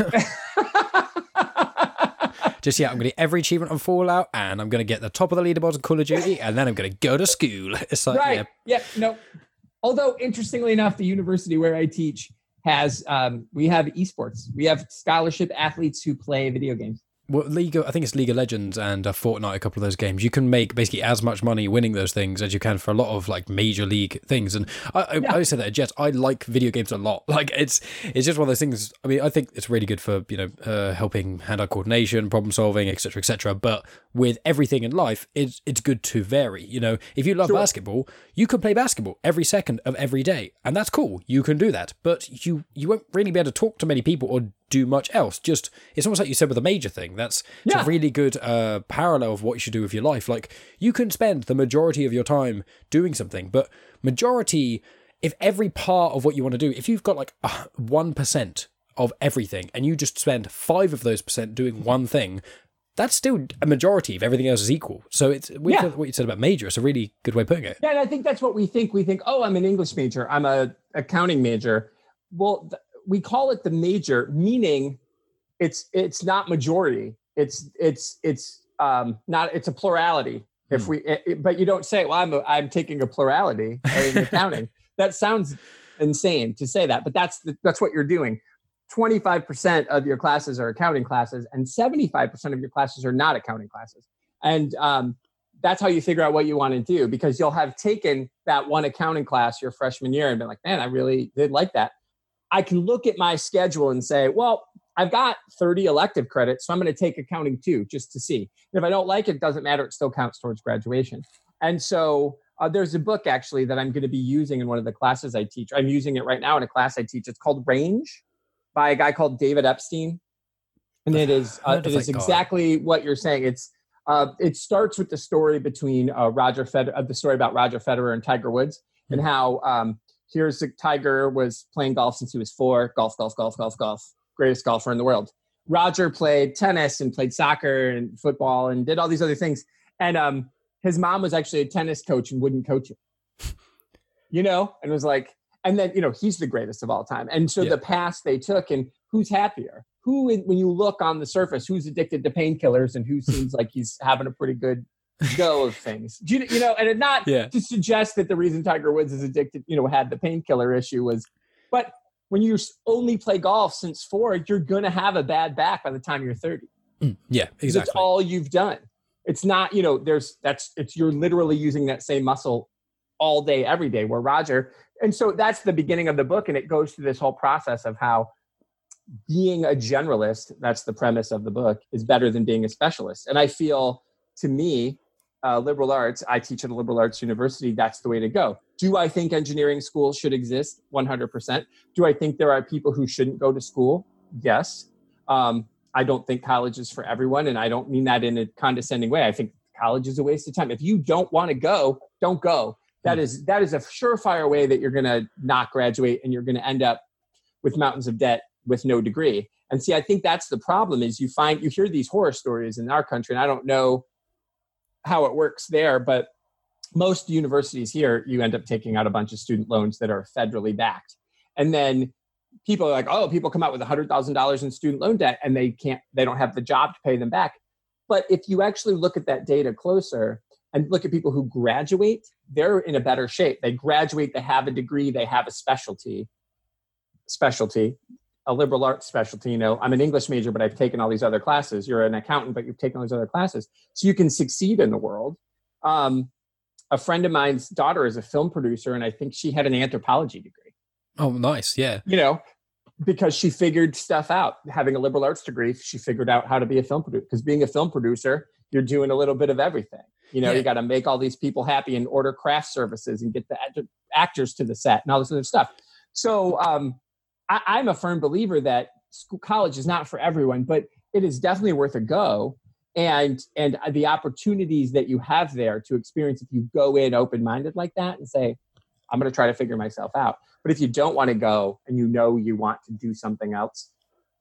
Just yeah, I'm gonna get every achievement on Fallout, and I'm gonna get the top of the leaderboard on Call of Duty, and then I'm gonna go to school. It's like right. yeah, Yeah. No. Although interestingly enough, the university where I teach has um, we have esports. We have scholarship athletes who play video games. Well, League. Of, I think it's League of Legends and uh, Fortnite. A couple of those games, you can make basically as much money winning those things as you can for a lot of like major league things. And I, I, Yeah. I always say that at Jets, I like video games a lot. Like it's it's just one of those things. I mean, I think it's really good for you know uh, helping hand-eye coordination, problem solving, etc., etc. But with everything in life, it's it's good to vary. You know, if you love Sure. basketball, you can play basketball every second of every day, and that's cool. You can do that, but you you won't really be able to talk to many people or do much else. Just it's almost like you said with a major thing. That's it's Yeah. a really good uh, parallel of what you should do with your life. Like you can spend the majority of your time doing something, but majority, if every part of what you want to do, if you've got like one percent of everything, and you just spend five of those percent doing one thing. That's still a majority if everything else is equal. So it's Yeah. what you said about major. It's a really good way of putting it. Yeah, and I think that's what we think. We think, oh, I'm an English major. I'm a accounting major. Well, th- we call it the major, meaning it's it's not majority. It's it's it's um not it's a plurality. If we, it, it- but you don't say, well, I'm a, I'm taking a plurality in accounting. that sounds insane to say that, but that's the, that's what you're doing. 25% of your classes are accounting classes, and 75% of your classes are not accounting classes. And um, that's how you figure out what you want to do because you'll have taken that one accounting class your freshman year and been like, man, I really did like that. I can look at my schedule and say, well, I've got 30 elective credits, so I'm going to take accounting too, just to see. And if I don't like it, doesn't matter. It still counts towards graduation. And so uh, there's a book actually that I'm going to be using in one of the classes I teach. I'm using it right now in a class I teach. It's called Range by a guy called David Epstein. And it is uh, it is exactly what you're saying. It's uh, it starts with the story between uh, Roger Federer, uh, the story about Roger Federer and Tiger Woods, and how um, here's the Tiger was playing golf since he was four. Golf, golf, golf, golf, golf. Greatest golfer in the world. Roger played tennis and played soccer and football and did all these other things. And um, his mom was actually a tennis coach and wouldn't coach him. You know, and was like, and then you know he's the greatest of all time. And so Yeah. the path they took, and who's happier? Who, when you look on the surface, who's addicted to painkillers and who seems like he's having a pretty good go of things? Do you, you know, and not Yeah. to suggest that the reason Tiger Woods is addicted, you know, had the painkiller issue was, but when you only play golf since four, you're gonna have a bad back by the time you're 30. Mm, yeah, exactly. It's all you've done. It's not, you know, there's that's it's you're literally using that same muscle all day, every day. Where Roger, and so that's the beginning of the book, and it goes through this whole process of how being a generalist, that's the premise of the book, is better than being a specialist. And I feel to me, uh, liberal arts, I teach at a liberal arts university, that's the way to go. Do I think engineering schools should exist? 100%. Do I think there are people who shouldn't go to school? Yes. Um, I don't think college is for everyone, and I don't mean that in a condescending way. I think college is a waste of time. If you don't want to go, don't go. That is that is a surefire way that you're going to not graduate, and you're going to end up with mountains of debt with no degree. And see, I think that's the problem. Is you find you hear these horror stories in our country, and I don't know how it works there, but most universities here, you end up taking out a bunch of student loans that are federally backed, and then people are like, oh, people come out with $100,000 in student loan debt and they can't, they don't have the job to pay them back. But if you actually look at that data closer and look at people who graduate, they're in a better shape. They graduate, they have a degree, they have a specialty, specialty, a liberal arts specialty. You know, I'm an English major, but I've taken all these other classes. You're an accountant, but you've taken all these other classes. So you can succeed in the world. Um, a friend of mine's daughter is a film producer, and I think she had an anthropology degree oh, nice. Yeah. you know, because she figured stuff out. Having a liberal arts degree, she figured out how to be a film producer. Because being a film producer, you're doing a little bit of everything. You know, Yeah. you got to make all these people happy and order craft services and get the act- actors to the set and all this other stuff. So um, I, I'm a firm believer that school, college is not for everyone, but it is definitely worth a go. And and the opportunities that you have there to experience if you go in open minded like that and say, I'm going to try to figure myself out. But if you don't want to go and you know you want to do something else,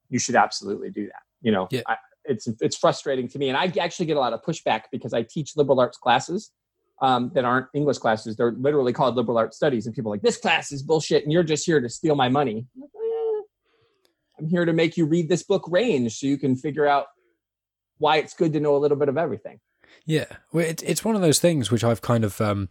you should absolutely do that. You know, Yeah. I, it's it's frustrating to me, and I actually get a lot of pushback because I teach liberal arts classes um, that aren't English classes. They're literally called liberal arts studies, and people are like this class is bullshit, and you're just here to steal my money. Like, "Eh, I'm here to make you read this book, Range, so you can figure out why it's good to know a little bit of everything. Yeah, well, it, it's one of those things which I've kind of, um,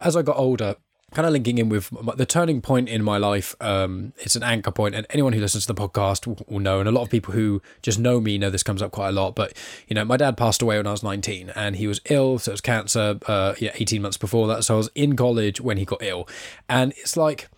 as I got older, kind of linking in with the turning point in my life. Um, it's an anchor point, and anyone who listens to the podcast will, will, know, and a lot of people who just know me know this comes up quite a lot. But you know, my dad passed away when I was 19, and he was ill, so it was cancer. Uh, yeah, 18 months before that, so I was in college when he got ill, and it's like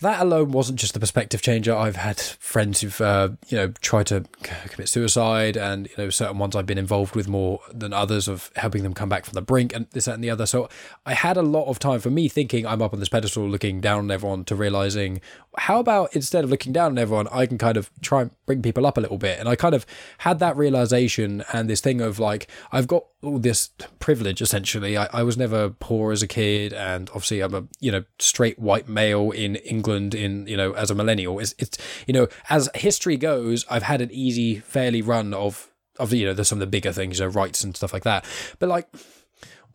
that alone wasn't just the perspective changer. I've had friends who've, uh, you know, tried to commit suicide, and you know, certain ones I've been involved with more than others of helping them come back from the brink, and this that, and the other. So I had a lot of time for me thinking I'm up on this pedestal, looking down on everyone, to realizing how about instead of looking down on everyone, I can kind of try and bring people up a little bit. And I kind of had that realization and this thing of like I've got all this privilege essentially. I, I was never poor as a kid, and obviously I'm a you know straight white male in England in you know as a millennial. It's, it's you know as history goes, I've had an easy, fairly run of of you know there's some of the bigger things, you know rights and stuff like that. But like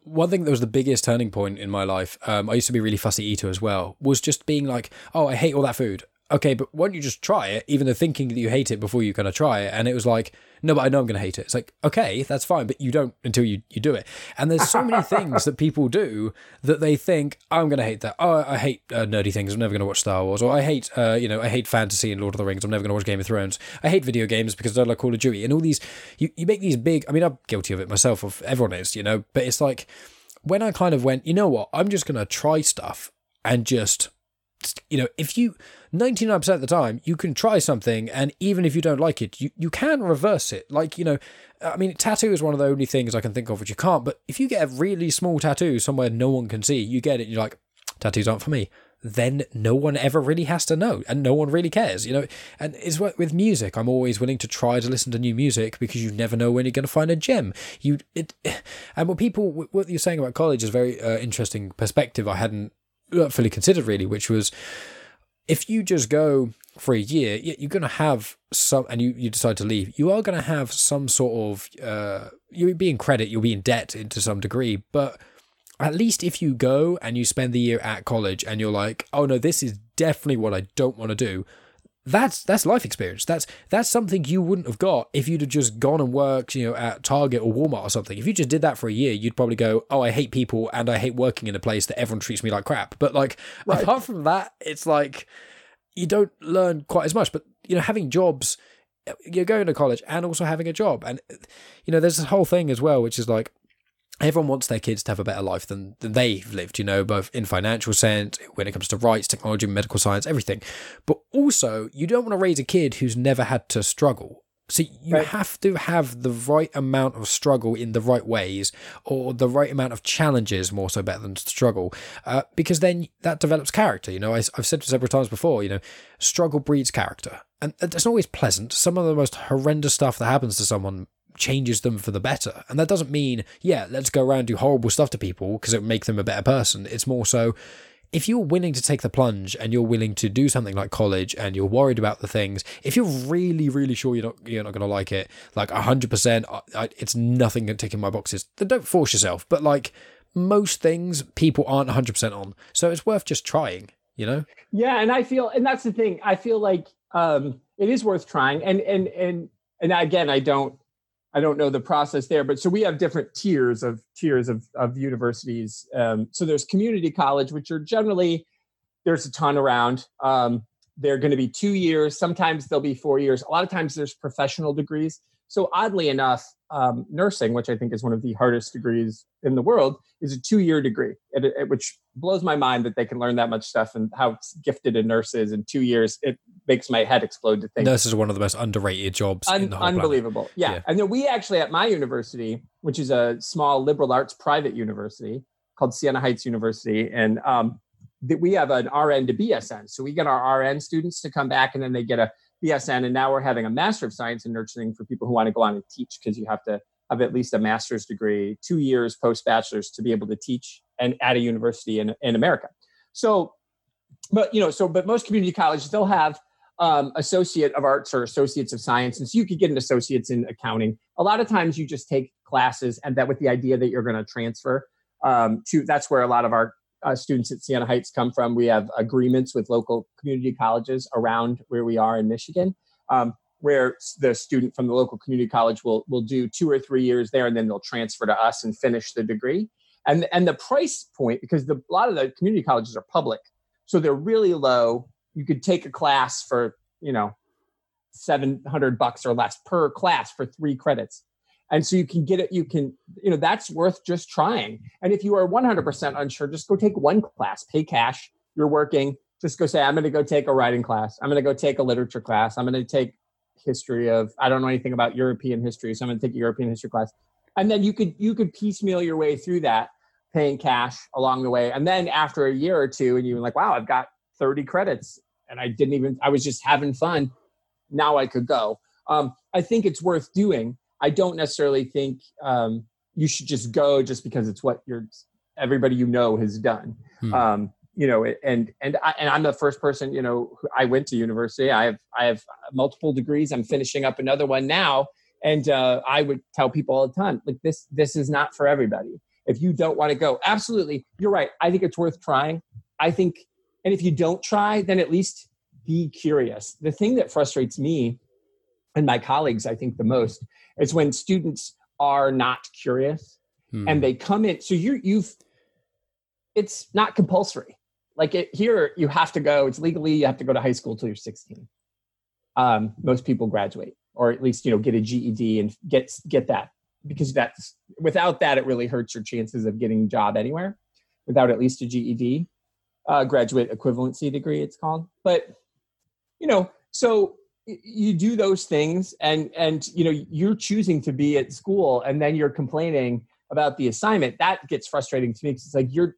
one thing that was the biggest turning point in my life, um, I used to be really fussy eater as well, was just being like, oh, I hate all that food okay, but why don't you just try it, even though thinking that you hate it before you kind of try it? And it was like, no, but I know I'm going to hate it. It's like, okay, that's fine, but you don't until you, you do it. And there's so many things that people do that they think, I'm going to hate that. Oh, I hate uh, nerdy things. I'm never going to watch Star Wars. Or I hate, uh, you know, I hate fantasy and Lord of the Rings. I'm never going to watch Game of Thrones. I hate video games because I don't like Call of Duty. And all these, you, you make these big, I mean, I'm guilty of it myself, of everyone is, you know, but it's like, when I kind of went, you know what, I'm just going to try stuff and just you know, if you 99% of the time you can try something and even if you don't like it, you, you can reverse it. Like, you know, I mean, tattoo is one of the only things I can think of which you can't, but if you get a really small tattoo somewhere no one can see, you get it, you're like, tattoos aren't for me. Then no one ever really has to know, and no one really cares, you know. And it's with music. I'm always willing to try to listen to new music because you never know when you're going to find a gem. You it, and what people what you're saying about college is very uh, interesting perspective. I hadn't fully considered really, which was if you just go for a year, you're going to have some, and you, you decide to leave, you are going to have some sort of, uh, you'll be in credit, you'll be in debt to some degree, but at least if you go and you spend the year at college and you're like, oh no, this is definitely what I don't want to do, that's that's life experience. That's that's something you wouldn't have got if you'd have just gone and worked, you know, at Target or Walmart or something. If you just did that for a year, you'd probably go, "Oh, I hate people and I hate working in a place that everyone treats me like crap." But like right. apart from that, it's like you don't learn quite as much. But you know, having jobs, you're going to college and also having a job, and you know, there's this whole thing as well, which is like everyone wants their kids to have a better life than, than they've lived, you know, both in financial sense, when it comes to rights, technology, medical science, everything. But also, you don't want to raise a kid who's never had to struggle. So you right. have to have the right amount of struggle in the right ways, or the right amount of challenges, more so better than struggle, uh, because then that develops character. You know, I, have said several times before. You know, struggle breeds character, and it's not always pleasant. Some of the most horrendous stuff that happens to someone changes them for the better. And that doesn't mean, yeah, let's go around do horrible stuff to people because it would make them a better person. It's more so if you're willing to take the plunge and you're willing to do something like college and you're worried about the things, if you're really, really sure you're not you're not going to like it, like hundred percent, it's nothing can tick in my boxes. Then don't force yourself. But like most things, people aren't hundred percent on, so it's worth just trying. You know? Yeah, and I feel, and that's the thing. I feel like um, it is worth trying, and and and and again, I don't I don't know the process there, but so we have different tiers of tiers of, of universities. Um, so there's community college, which are generally there's a ton around. Um, they're going to be two years. Sometimes they'll be four years. A lot of times there's professional degrees. So oddly enough, um, nursing, which I think is one of the hardest degrees in the world, is a two-year degree, it, it, which blows my mind that they can learn that much stuff and how gifted a nurse is in two years. It makes my head explode to think. Nurses are one of the most underrated jobs. Un- unbelievable, yeah. yeah. And then we actually at my university, which is a small liberal arts private university called Siena Heights University, and um, that we have an RN to BSN. So we get our RN students to come back, and then they get a BSN, and now we're having a Master of Science in Nursing for people who want to go on and teach because you have to have at least a master's degree, two years post bachelor's to be able to teach and at a university in, in America. So, but you know, so but most community colleges they'll have um, associate of arts or associates of science, and so you could get an associates in accounting. A lot of times you just take classes, and that with the idea that you're going to transfer um, to. That's where a lot of our uh, students at Siena Heights come from. We have agreements with local community colleges around where we are in Michigan. Um, where the student from the local community college will will do two or three years there and then they'll transfer to us and finish the degree and and the price point because the, a lot of the community colleges are public so they're really low you could take a class for you know 700 bucks or less per class for three credits and so you can get it you can you know that's worth just trying and if you are 100% unsure just go take one class pay cash you're working just go say i'm going to go take a writing class i'm going to go take a literature class i'm going to take history of I don't know anything about European history, so I'm going to take a European history class, and then you could you could piecemeal your way through that, paying cash along the way, and then after a year or two, and you're like, wow, I've got 30 credits, and I didn't even I was just having fun. Now I could go. Um, I think it's worth doing. I don't necessarily think um, you should just go just because it's what you're everybody you know has done. Hmm. Um, you know and and I, and I'm the first person you know I went to university. I have I have multiple degrees. I'm finishing up another one now. And uh, I would tell people all the time like this this is not for everybody. If you don't want to go absolutely you're right. I think it's worth trying. I think and if you don't try then at least be curious. The thing that frustrates me and my colleagues I think the most is when students are not curious hmm. and they come in. So you you've it's not compulsory. Like it, here you have to go it's legally you have to go to high school till you're 16 um, most people graduate or at least you know get a ged and get get that because that's without that it really hurts your chances of getting a job anywhere without at least a ged uh, graduate equivalency degree it's called. But you know so you do those things and and you know you're choosing to be at school and then you're complaining about the assignment that gets frustrating to me because it's like you're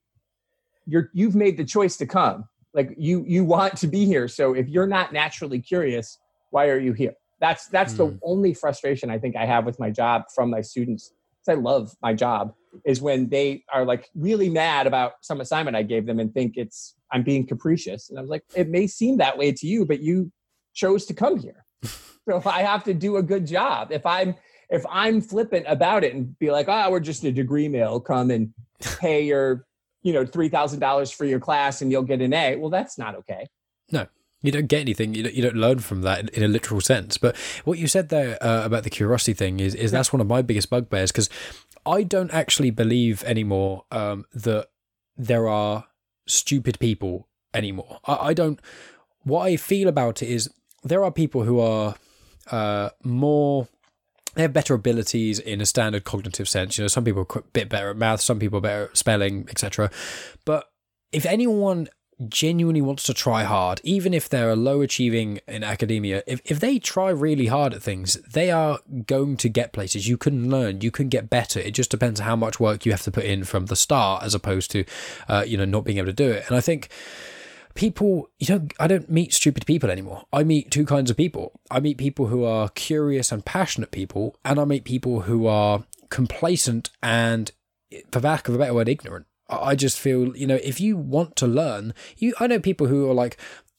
you're you've made the choice to come like you you want to be here so if you're not naturally curious why are you here that's that's mm. the hmm. only frustration i think i have with my job from my students because i love my job is when they are like really mad about some assignment i gave them and think it's i'm being capricious and i was like it may seem that way to you but you chose to come here so if i have to do a good job if i'm if i'm flippant about it and be like oh we're just a degree mill come and pay your you know three thousand dollars for your class and you'll get an A. Well, that's not okay. No, you don't get anything. You don't, you don't learn from that in a literal sense. But what you said there uh, about the curiosity thing is is that's one of my biggest bugbears because I don't actually believe anymore um, that there are stupid people anymore. I, I, don't. What I feel about it is there are people who are uh, more they have better abilities in a standard cognitive sense. You know, some people are a bit better at math, some people are better at spelling, etc. But if anyone genuinely wants to try hard, even if they're a low achieving in academia, if, if they try really hard at things, they are going to get places. You can learn, you can get better. It just depends on how much work you have to put in from the start as opposed to, uh, you know, not being able to do it. And I think people you know i don't meet stupid people anymore. I meet two kinds of people. I meet people who are curious and passionate people and i meet people who are complacent and for lack of a better word ignorant. I just feel you know if you want to learn you i know people who are like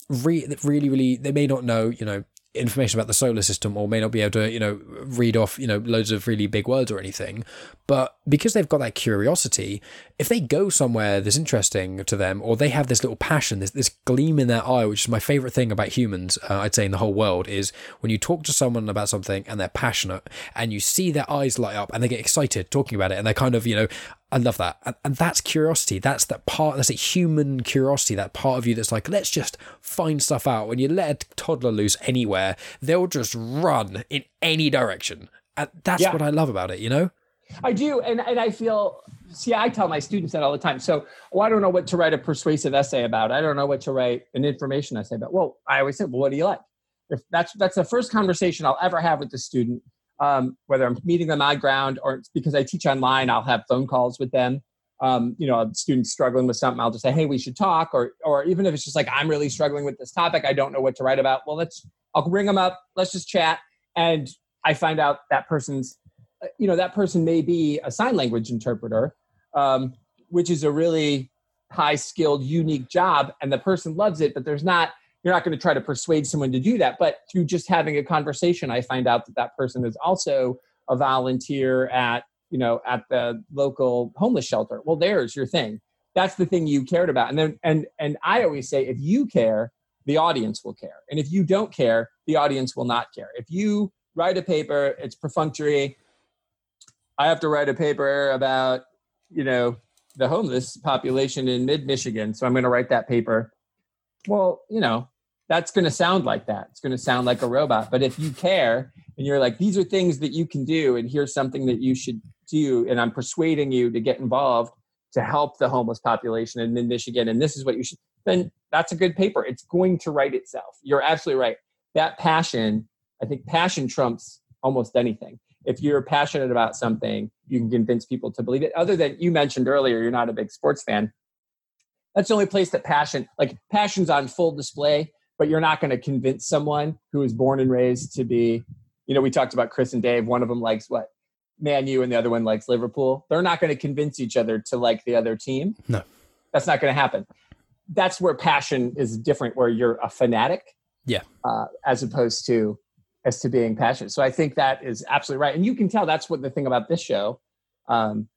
re- really really they may not know you know information about the solar system or may not be able to, you know, read off, you know, loads of really big words or anything. But because they've got that curiosity, if they go somewhere that's interesting to them or they have this little passion, this, this gleam in their eye, which is my favorite thing about humans, uh, I'd say in the whole world, is when you talk to someone about something and they're passionate and you see their eyes light up and they get excited talking about it and they're kind of, you know, I love that. And, and that's curiosity. That's that part, that's a human curiosity, that part of you that's like, let's just find stuff out. When you let a toddler loose anywhere, they'll just run in any direction. And that's yeah. what I love about it, you know? I do. And, and I feel, see, I tell my students that all the time. So, well, I don't know what to write a persuasive essay about. I don't know what to write an information essay about. Well, I always say, well, what do you like? If that's, that's the first conversation I'll ever have with the student um, whether I'm meeting them on ground or because I teach online, I'll have phone calls with them. Um, you know, a student struggling with something, I'll just say, "Hey, we should talk," or or even if it's just like I'm really struggling with this topic, I don't know what to write about. Well, let's I'll bring them up. Let's just chat, and I find out that person's, uh, you know, that person may be a sign language interpreter, um, which is a really high skilled, unique job, and the person loves it, but there's not you're not going to try to persuade someone to do that but through just having a conversation i find out that that person is also a volunteer at you know at the local homeless shelter well there's your thing that's the thing you cared about and then and and i always say if you care the audience will care. And if you don't care, the audience will not care. If you write a paper, it's perfunctory. I have to write a paper about, you know, the homeless population in mid Michigan. So I'm going to write that paper. Well, you know, that's going to sound like that. It's going to sound like a robot. But if you care and you're like, these are things that you can do, and here's something that you should do, and I'm persuading you to get involved to help the homeless population in Michigan, and this is what you should, then that's a good paper. It's going to write itself. You're absolutely right. That passion, I think passion trumps almost anything. If you're passionate about something, you can convince people to believe it. Other than you mentioned earlier, you're not a big sports fan. That's the only place that passion, like passion's on full display, but you're not going to convince someone who was born and raised to be, you know, we talked about Chris and Dave. One of them likes what? Man U and the other one likes Liverpool. They're not going to convince each other to like the other team. No. That's not going to happen that's where passion is different where you're a fanatic yeah uh, as opposed to as to being passionate so i think that is absolutely right and you can tell that's what the thing about this show um,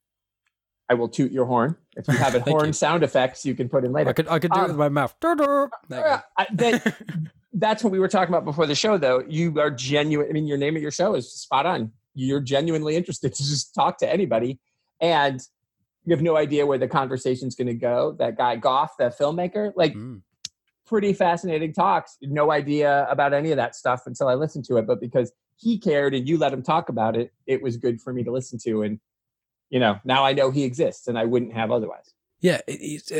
i will toot your horn if you have a horn you. sound effects you can put in later i could i could do um, it with my mouth uh, that, that's what we were talking about before the show though you are genuine i mean your name of your show is spot on you're genuinely interested to just talk to anybody and you have no idea where the conversation's going to go. That guy Goff, the filmmaker, like mm. pretty fascinating talks. No idea about any of that stuff until I listened to it, but because he cared and you let him talk about it, it was good for me to listen to. And you know, now I know he exists, and I wouldn't have otherwise. Yeah,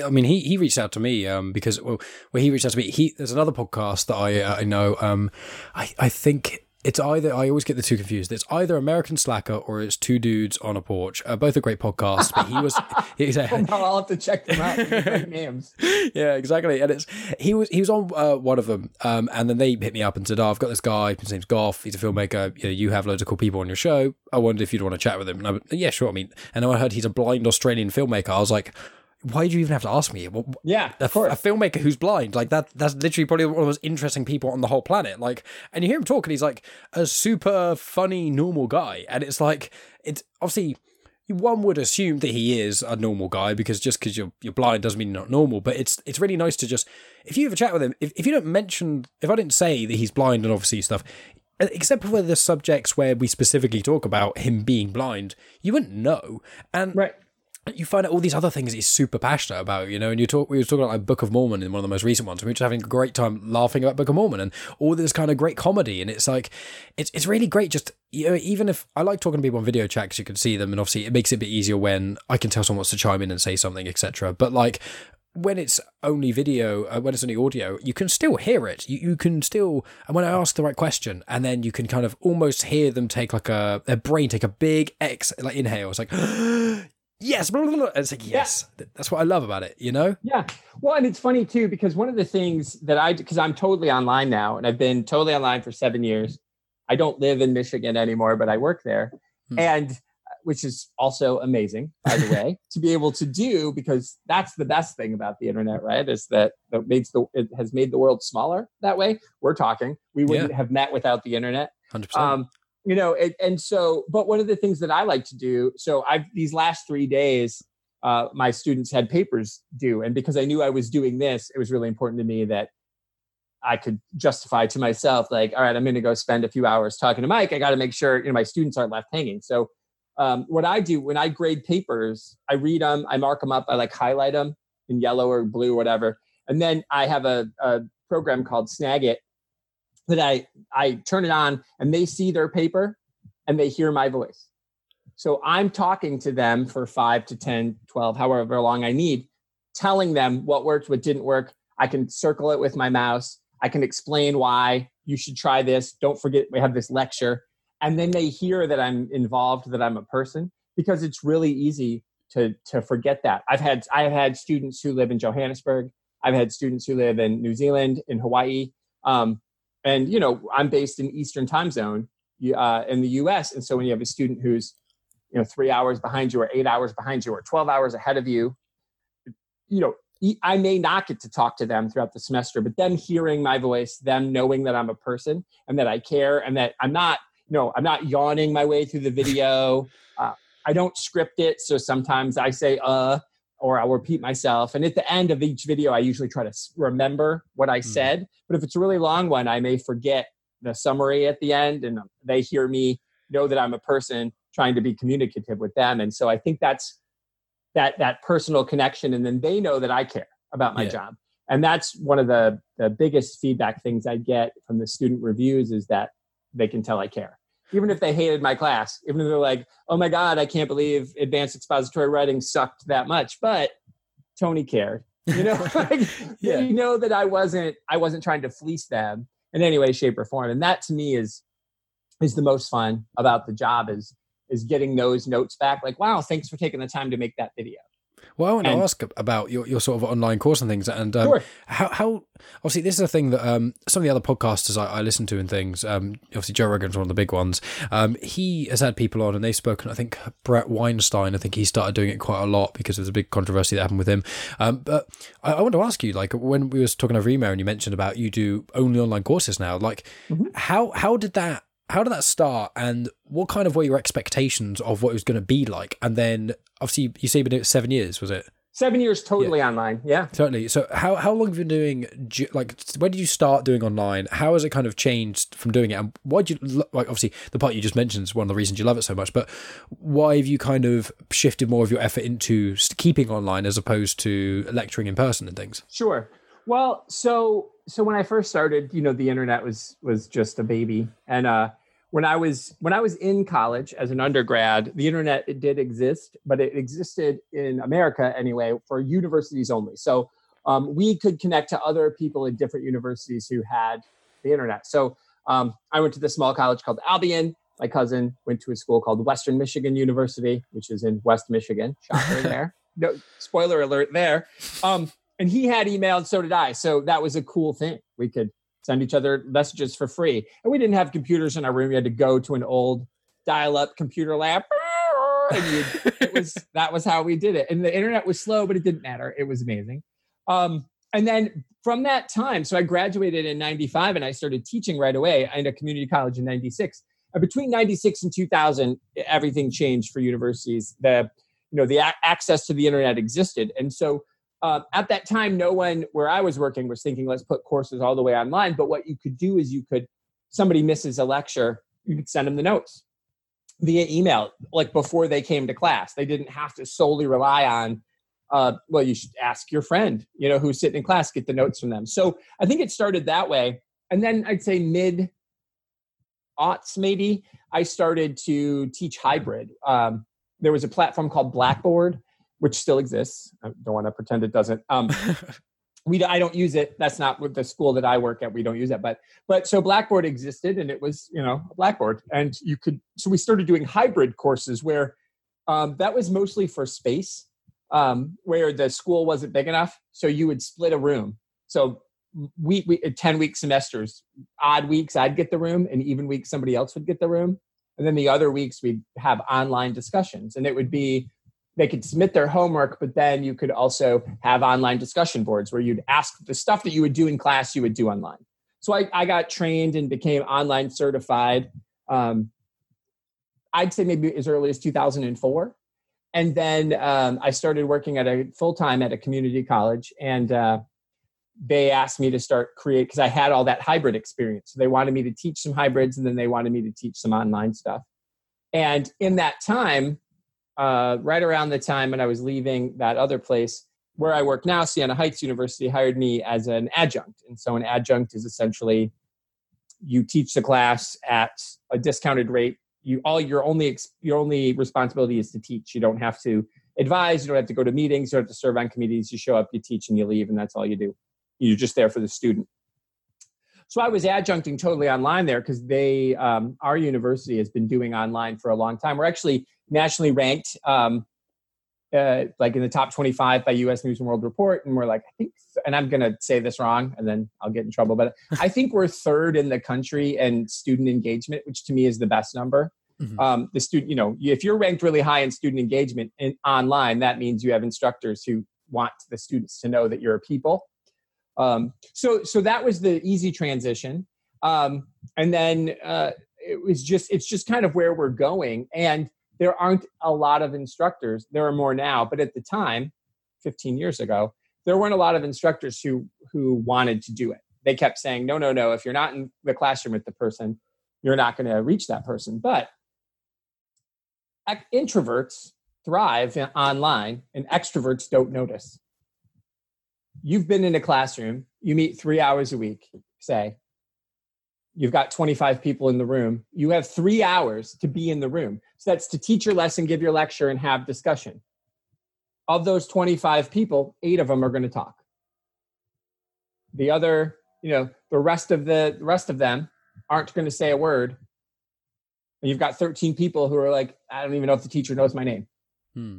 I mean, he, he reached out to me um, because well, well, he reached out to me. He there's another podcast that I uh, I know. Um, I I think it's either I always get the two confused. It's either American Slacker or it's Two Dudes on a Porch. Uh, both are great podcasts, but he was. He's a, well, I'll have to check them out. Names. Yeah, exactly. And it's he was he was on uh, one of them, um, and then they hit me up and said, "Oh, I've got this guy. His name's Goff. He's a filmmaker. You, know, you have loads of cool people on your show. I wondered if you'd want to chat with him." And I went, "Yeah, sure." I mean, and I heard he's a blind Australian filmmaker. I was like why do you even have to ask me? yeah, a, a, filmmaker who's blind, like that. That's literally probably one of the most interesting people on the whole planet. Like, and you hear him talk, and he's like a super funny, normal guy. And it's like, it's obviously one would assume that he is a normal guy because just because you're you're blind doesn't mean you're not normal. But it's it's really nice to just if you have a chat with him, if, if you don't mention, if I didn't say that he's blind and obviously stuff, except for the subjects where we specifically talk about him being blind, you wouldn't know. And right you find out all these other things he's super passionate about, you know, and you talk we were talking about like Book of Mormon in one of the most recent ones, we were just having a great time laughing about Book of Mormon and all this kind of great comedy. And it's like it's it's really great just you know, even if I like talking to people on video chat because you can see them and obviously it makes it a bit easier when I can tell someone wants to chime in and say something, etc. But like when it's only video, uh, when it's only audio, you can still hear it. You, you can still, and when I ask the right question, and then you can kind of almost hear them take like a, their brain take a big X, like inhale. It's like, yes, blah, blah, blah. it's like yes, yeah. that's what I love about it. You know? Yeah. Well, and it's funny too because one of the things that I because I'm totally online now, and I've been totally online for seven years. I don't live in Michigan anymore, but I work there, hmm. and uh, which is also amazing, by the way, to be able to do because that's the best thing about the internet, right? Is that it makes the it has made the world smaller that way. We're talking. We wouldn't yeah. have met without the internet. Hundred um, percent you know and, and so but one of the things that i like to do so i've these last three days uh, my students had papers due and because i knew i was doing this it was really important to me that i could justify to myself like all right i'm going to go spend a few hours talking to mike. I got to make sure you know my students aren't left hanging. So um, what i do when i grade papers i read them i mark them up i like highlight them in yellow or blue or whatever and then i have a, a program called snagit that I I turn it on and they see their paper and they hear my voice. So I'm talking to them for 5 to 10, 12, however long I need, telling them what worked, what didn't work. I can circle it with my mouse. I can explain why you should try this. Don't forget we have this lecture. And then they hear that I'm involved, that I'm a person because it's really easy to to forget that. I've had I've had students who live in Johannesburg. I've had students who live in New Zealand, in Hawaii. Um, and you know i'm based in eastern time zone uh, in the us and so when you have a student who's you know three hours behind you or eight hours behind you or 12 hours ahead of you you know i may not get to talk to them throughout the semester but them hearing my voice them knowing that i'm a person and that i care and that i'm not you know i'm not yawning my way through the video. Uh, i don't script it so sometimes i say uh or I'll repeat myself. And at the end of each video, I usually try to remember what I Mm. said. But if it's a really long one, I may forget the summary at the end, and they hear me know that I'm a person trying to be communicative with them. And so I think that's that that personal connection, and then they know that I care about my Yeah. job. And that's one of the the biggest feedback things I get from the student reviews is that they can tell I care. Even if they hated my class, even if they're like, "Oh my god, I can't believe advanced expository writing sucked that much," but Tony cared. You know, like, Yeah. you know that I wasn't I wasn't trying to fleece them in any way, shape, or form. And that to me is is the most fun about the job is is getting those notes back. Like, wow, thanks for taking the time to make that video. Well, I want to ask about your, your sort of online course and things, and um, Sure. how how obviously this is a thing that um, some of the other podcasters I, I listen to and things. Um, obviously, Joe Rogan's one of the big ones. Um, he has had people on, and they've spoken. I think Bret Weinstein. I think he started doing it quite a lot because there's a big controversy that happened with him. Um, but I, I want to ask you, like when we was talking over email, and you mentioned about you do only online courses now. Like, Mhm. how how did that how did that start, and what kind of were your expectations of what it was going to be like? And then obviously, you say you've been doing it seven years, was it? Seven years totally online. Yeah. Totally. So how how long have you been doing? Like, when did you start doing online? How has it kind of changed from doing it? And why do you like? Obviously, the part you just mentioned is one of the reasons you love it so much. But why have you kind of shifted more of your effort into keeping online as opposed to lecturing in person and things? Sure. Well, so so when I first started, you know, the internet was was just a baby, and uh, when I was when I was in college as an undergrad, the internet it did exist, but it existed in America anyway for universities only. So um, we could connect to other people in different universities who had the internet. So um, I went to this small college called Albion. My cousin went to a school called Western Michigan University, which is in West Michigan. Shocker there. No spoiler alert there. Um, and he had email, and so did I. So that was a cool thing. We could send each other messages for free, and we didn't have computers in our room. We had to go to an old dial-up computer lab. And it was that was how we did it. And the internet was slow, but it didn't matter. It was amazing. Um, and then from that time, so I graduated in '95, and I started teaching right away in a community college in '96. And between '96 and 2000, everything changed for universities. The you know the a- access to the internet existed, and so uh, at that time, no one where I was working was thinking, let's put courses all the way online. But what you could do is you could, somebody misses a lecture, you could send them the notes via email, like before they came to class. They didn't have to solely rely on, uh, well, you should ask your friend, you know, who's sitting in class, get the notes from them. So I think it started that way. And then I'd say mid aughts, maybe, I started to teach hybrid. Um, there was a platform called Blackboard which still exists. I don't want to pretend it doesn't. Um, we I don't use it. That's not with the school that I work at. We don't use that. But but so Blackboard existed, and it was you know a Blackboard, and you could. So we started doing hybrid courses where um, that was mostly for space, um, where the school wasn't big enough. So you would split a room. So we, we ten week semesters, odd weeks I'd get the room, and even weeks somebody else would get the room, and then the other weeks we'd have online discussions, and it would be they could submit their homework, but then you could also have online discussion boards where you'd ask the stuff that you would do in class, you would do online. So I, I got trained and became online certified. Um, I'd say maybe as early as 2004. And then um, I started working at a full time at a community college, and uh, they asked me to start create because I had all that hybrid experience. So they wanted me to teach some hybrids, and then they wanted me to teach some online stuff. And in that time, uh, right around the time when I was leaving that other place where I work now, Siena Heights University hired me as an adjunct. And so an adjunct is essentially you teach the class at a discounted rate. You all your only your only responsibility is to teach. You don't have to advise. You don't have to go to meetings. You don't have to serve on committees. You show up, you teach, and you leave, and that's all you do. You're just there for the student. So I was adjuncting totally online there because they, um, our university has been doing online for a long time. We're actually nationally ranked, um, uh, like in the top 25 by U.S. News and World Report, and we're like, I think, and I'm gonna say this wrong, and then I'll get in trouble, but I think we're third in the country in student engagement, which to me is the best number. Mhm. Um, the student, you know, if you're ranked really high in student engagement in online, that means you have instructors who want the students to know that you're a people. Um, so, so that was the easy transition, um, and then uh, it was just, it's just kind of where we're going, and there aren't a lot of instructors. There are more now, but at the time, 15 years ago, there weren't a lot of instructors who who wanted to do it. They kept saying, "No, no, no. If you're not in the classroom with the person, you're not going to reach that person." But introverts thrive online, and extroverts don't notice. You've been in a classroom. You meet three hours a week. Say, you've got 25 people in the room. You have three hours to be in the room. So that's to teach your lesson, give your lecture, and have discussion. Of those 25 people, eight of them are going to talk. The other, you know, the rest of the, the rest of them aren't going to say a word. And you've got 13 people who are like, I don't even know if the teacher knows my name. Hmm.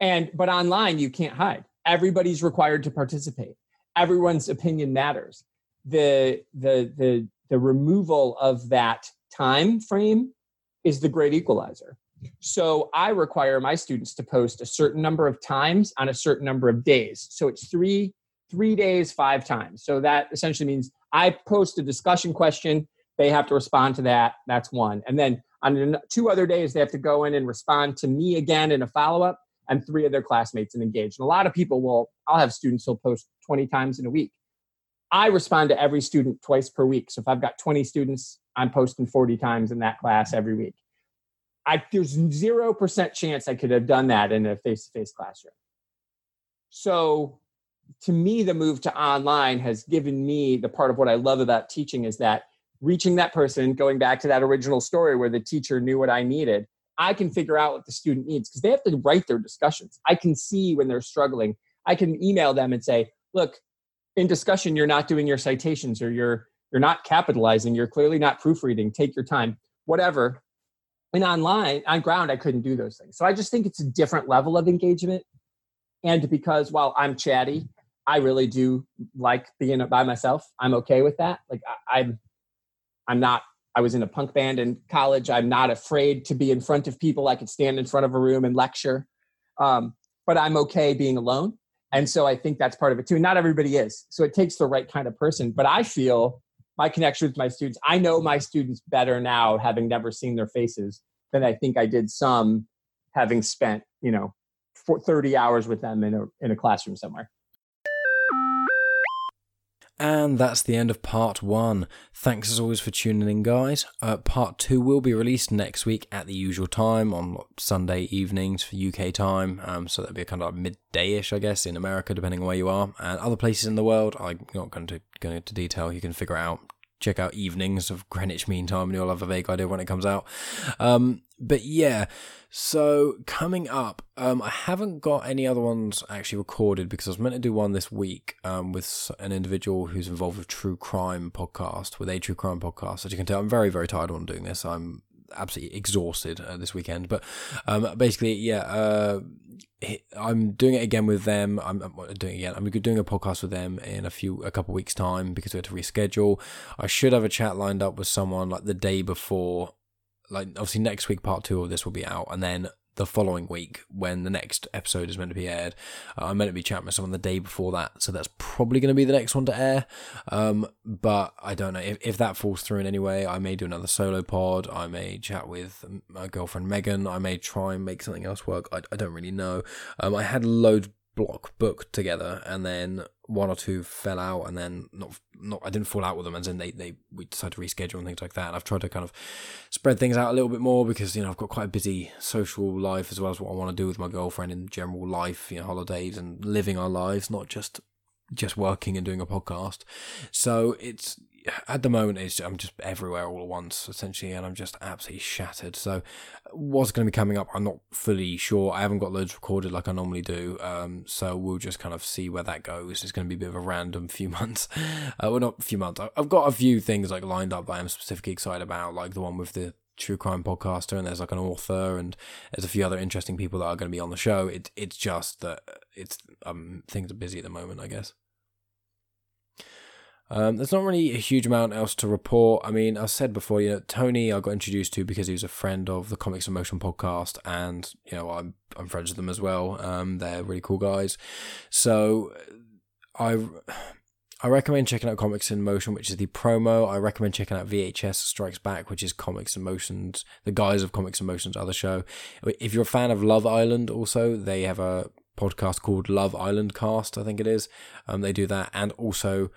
And but online you can't hide. Everybody's required to participate. Everyone's opinion matters. The the the the removal of that time frame is the great equalizer. So I require my students to post a certain number of times on a certain number of days. So it's three three days, five times. So that essentially means I post a discussion question. They have to respond to that. That's one. And then on two other days, they have to go in and respond to me again in a follow up and three of their classmates and engage. And a lot of people will, I'll have students who'll post 20 times in a week. I respond to every student twice per week. So if I've got 20 students, I'm posting 40 times in that class every week. I, there's 0% chance I could have done that in a face to face classroom. So to me, the move to online has given me the part of what I love about teaching is that reaching that person, going back to that original story where the teacher knew what I needed, I can figure out what the student needs because they have to write their discussions. I can see when they're struggling. I can email them and say, look, in discussion you're not doing your citations or you're you're not capitalizing you're clearly not proofreading take your time whatever. And online on ground i couldn't do those things. So i just think it's a different level of engagement. And because while i'm chatty i really do like being by myself. I'm okay with that. Like I, i'm i'm not i was in a punk band in college i'm not afraid to be in front of people i could stand in front of a room and lecture um, but i'm okay being alone and so I think that's part of it too. Not everybody is. So it takes the right kind of person. But I feel my connection with my students, I know my students better now, having never seen their faces, than I think I did some having spent, you know, 30 hours with them in a, in a classroom somewhere. And that's the end of part one. Thanks as always for tuning in, guys. Uh, part two will be released next week at the usual time on Sunday evenings for UK time. Um, so that'll be kind of midday-ish, I guess, in America, depending on where you are. And other places in the world, I'm not going to go into detail. You can figure out check out evenings of Greenwich Mean Time, and you'll have a vague idea when it comes out. Um, but yeah, so coming up, um, I haven't got any other ones actually recorded because I was meant to do one this week um, with an individual who's involved with true crime podcast, with a true crime podcast. As you can tell, I'm very, very tired on doing this. I'm absolutely exhausted uh, this weekend. But um, basically, yeah, uh, I'm doing it again with them. I'm, I'm, doing it again. I'm doing a podcast with them in a few, a couple weeks time because we had to reschedule. I should have a chat lined up with someone like the day before. Like obviously next week, part two of this will be out, and then the following week when the next episode is meant to be aired. Uh, I'm meant to be chatting with someone the day before that, so that's probably going to be the next one to air. Um, but I don't know if, if that falls through in any way. I may do another solo pod. I may chat with my girlfriend Megan. I may try and make something else work. I, I don't really know. Um, I had loads block booked together and then one or two fell out and then not not I didn't fall out with them and then they, they we decided to reschedule and things like that. And I've tried to kind of spread things out a little bit more because, you know, I've got quite a busy social life as well as what I want to do with my girlfriend in general life, you know, holidays and living our lives, not just just working and doing a podcast. So it's at the moment it's I'm just everywhere all at once essentially, and I'm just absolutely shattered. So what's going to be coming up, I'm not fully sure. I haven't got loads recorded like I normally do, um, so we'll just kind of see where that goes. It's going to be a bit of a random few months. Uh, well, not a few months. I've got a few things like lined up that I'm specifically excited about, like the one with the true crime podcaster and there's like an author and there's a few other interesting people that are going to be on the show it, it's just that it's um things are busy at the moment i guess um, there's not really a huge amount else to report. I mean, I said before, you know, Tony I got introduced to because he was a friend of the Comics in Motion podcast, and you know, I'm I'm friends with them as well. Um, they're really cool guys. So I I recommend checking out Comics in Motion, which is the promo. I recommend checking out VHS Strikes Back, which is Comics in Motion's the guys of Comics in Motion's other show. If you're a fan of Love Island, also they have a podcast called Love Island Cast, I think it is. Um, they do that, and also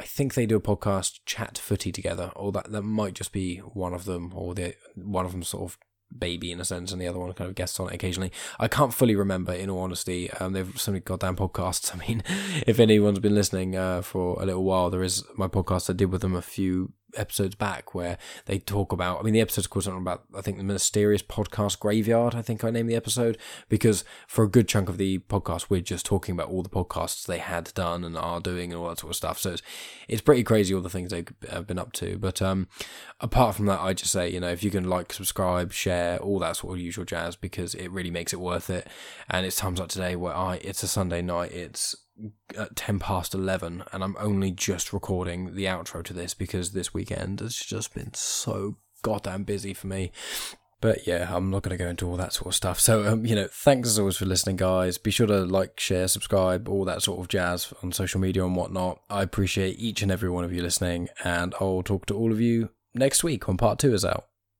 I think they do a podcast chat footy together, or that that might just be one of them, or the one of them sort of baby in a sense, and the other one kind of guests on it occasionally. I can't fully remember, in all honesty. Um, they've so many goddamn podcasts. I mean, if anyone's been listening uh, for a little while, there is my podcast I did with them a few episodes back where they talk about. I mean, the episode's called something about I think the mysterious podcast graveyard. I think I named the episode because for a good chunk of the podcast we're just talking about all the podcasts they had done and are doing and all that sort of stuff. So it's it's pretty crazy all the things they've been up to. But um, apart from that, I just say you know if you can like, subscribe, share, all that sort of usual jazz because it really makes it worth it. And it's times like today where I it's a Sunday night. It's at 10 past 11 and I'm only just recording the outro to this because this weekend has just been so goddamn busy for me. But yeah, I'm not going to go into all that sort of stuff. So, um, you know, thanks as always for listening, guys. Be sure to like, share, subscribe, all that sort of jazz on social media and whatnot. I appreciate each and every one of you listening, and I'll talk to all of you next week when part two is out.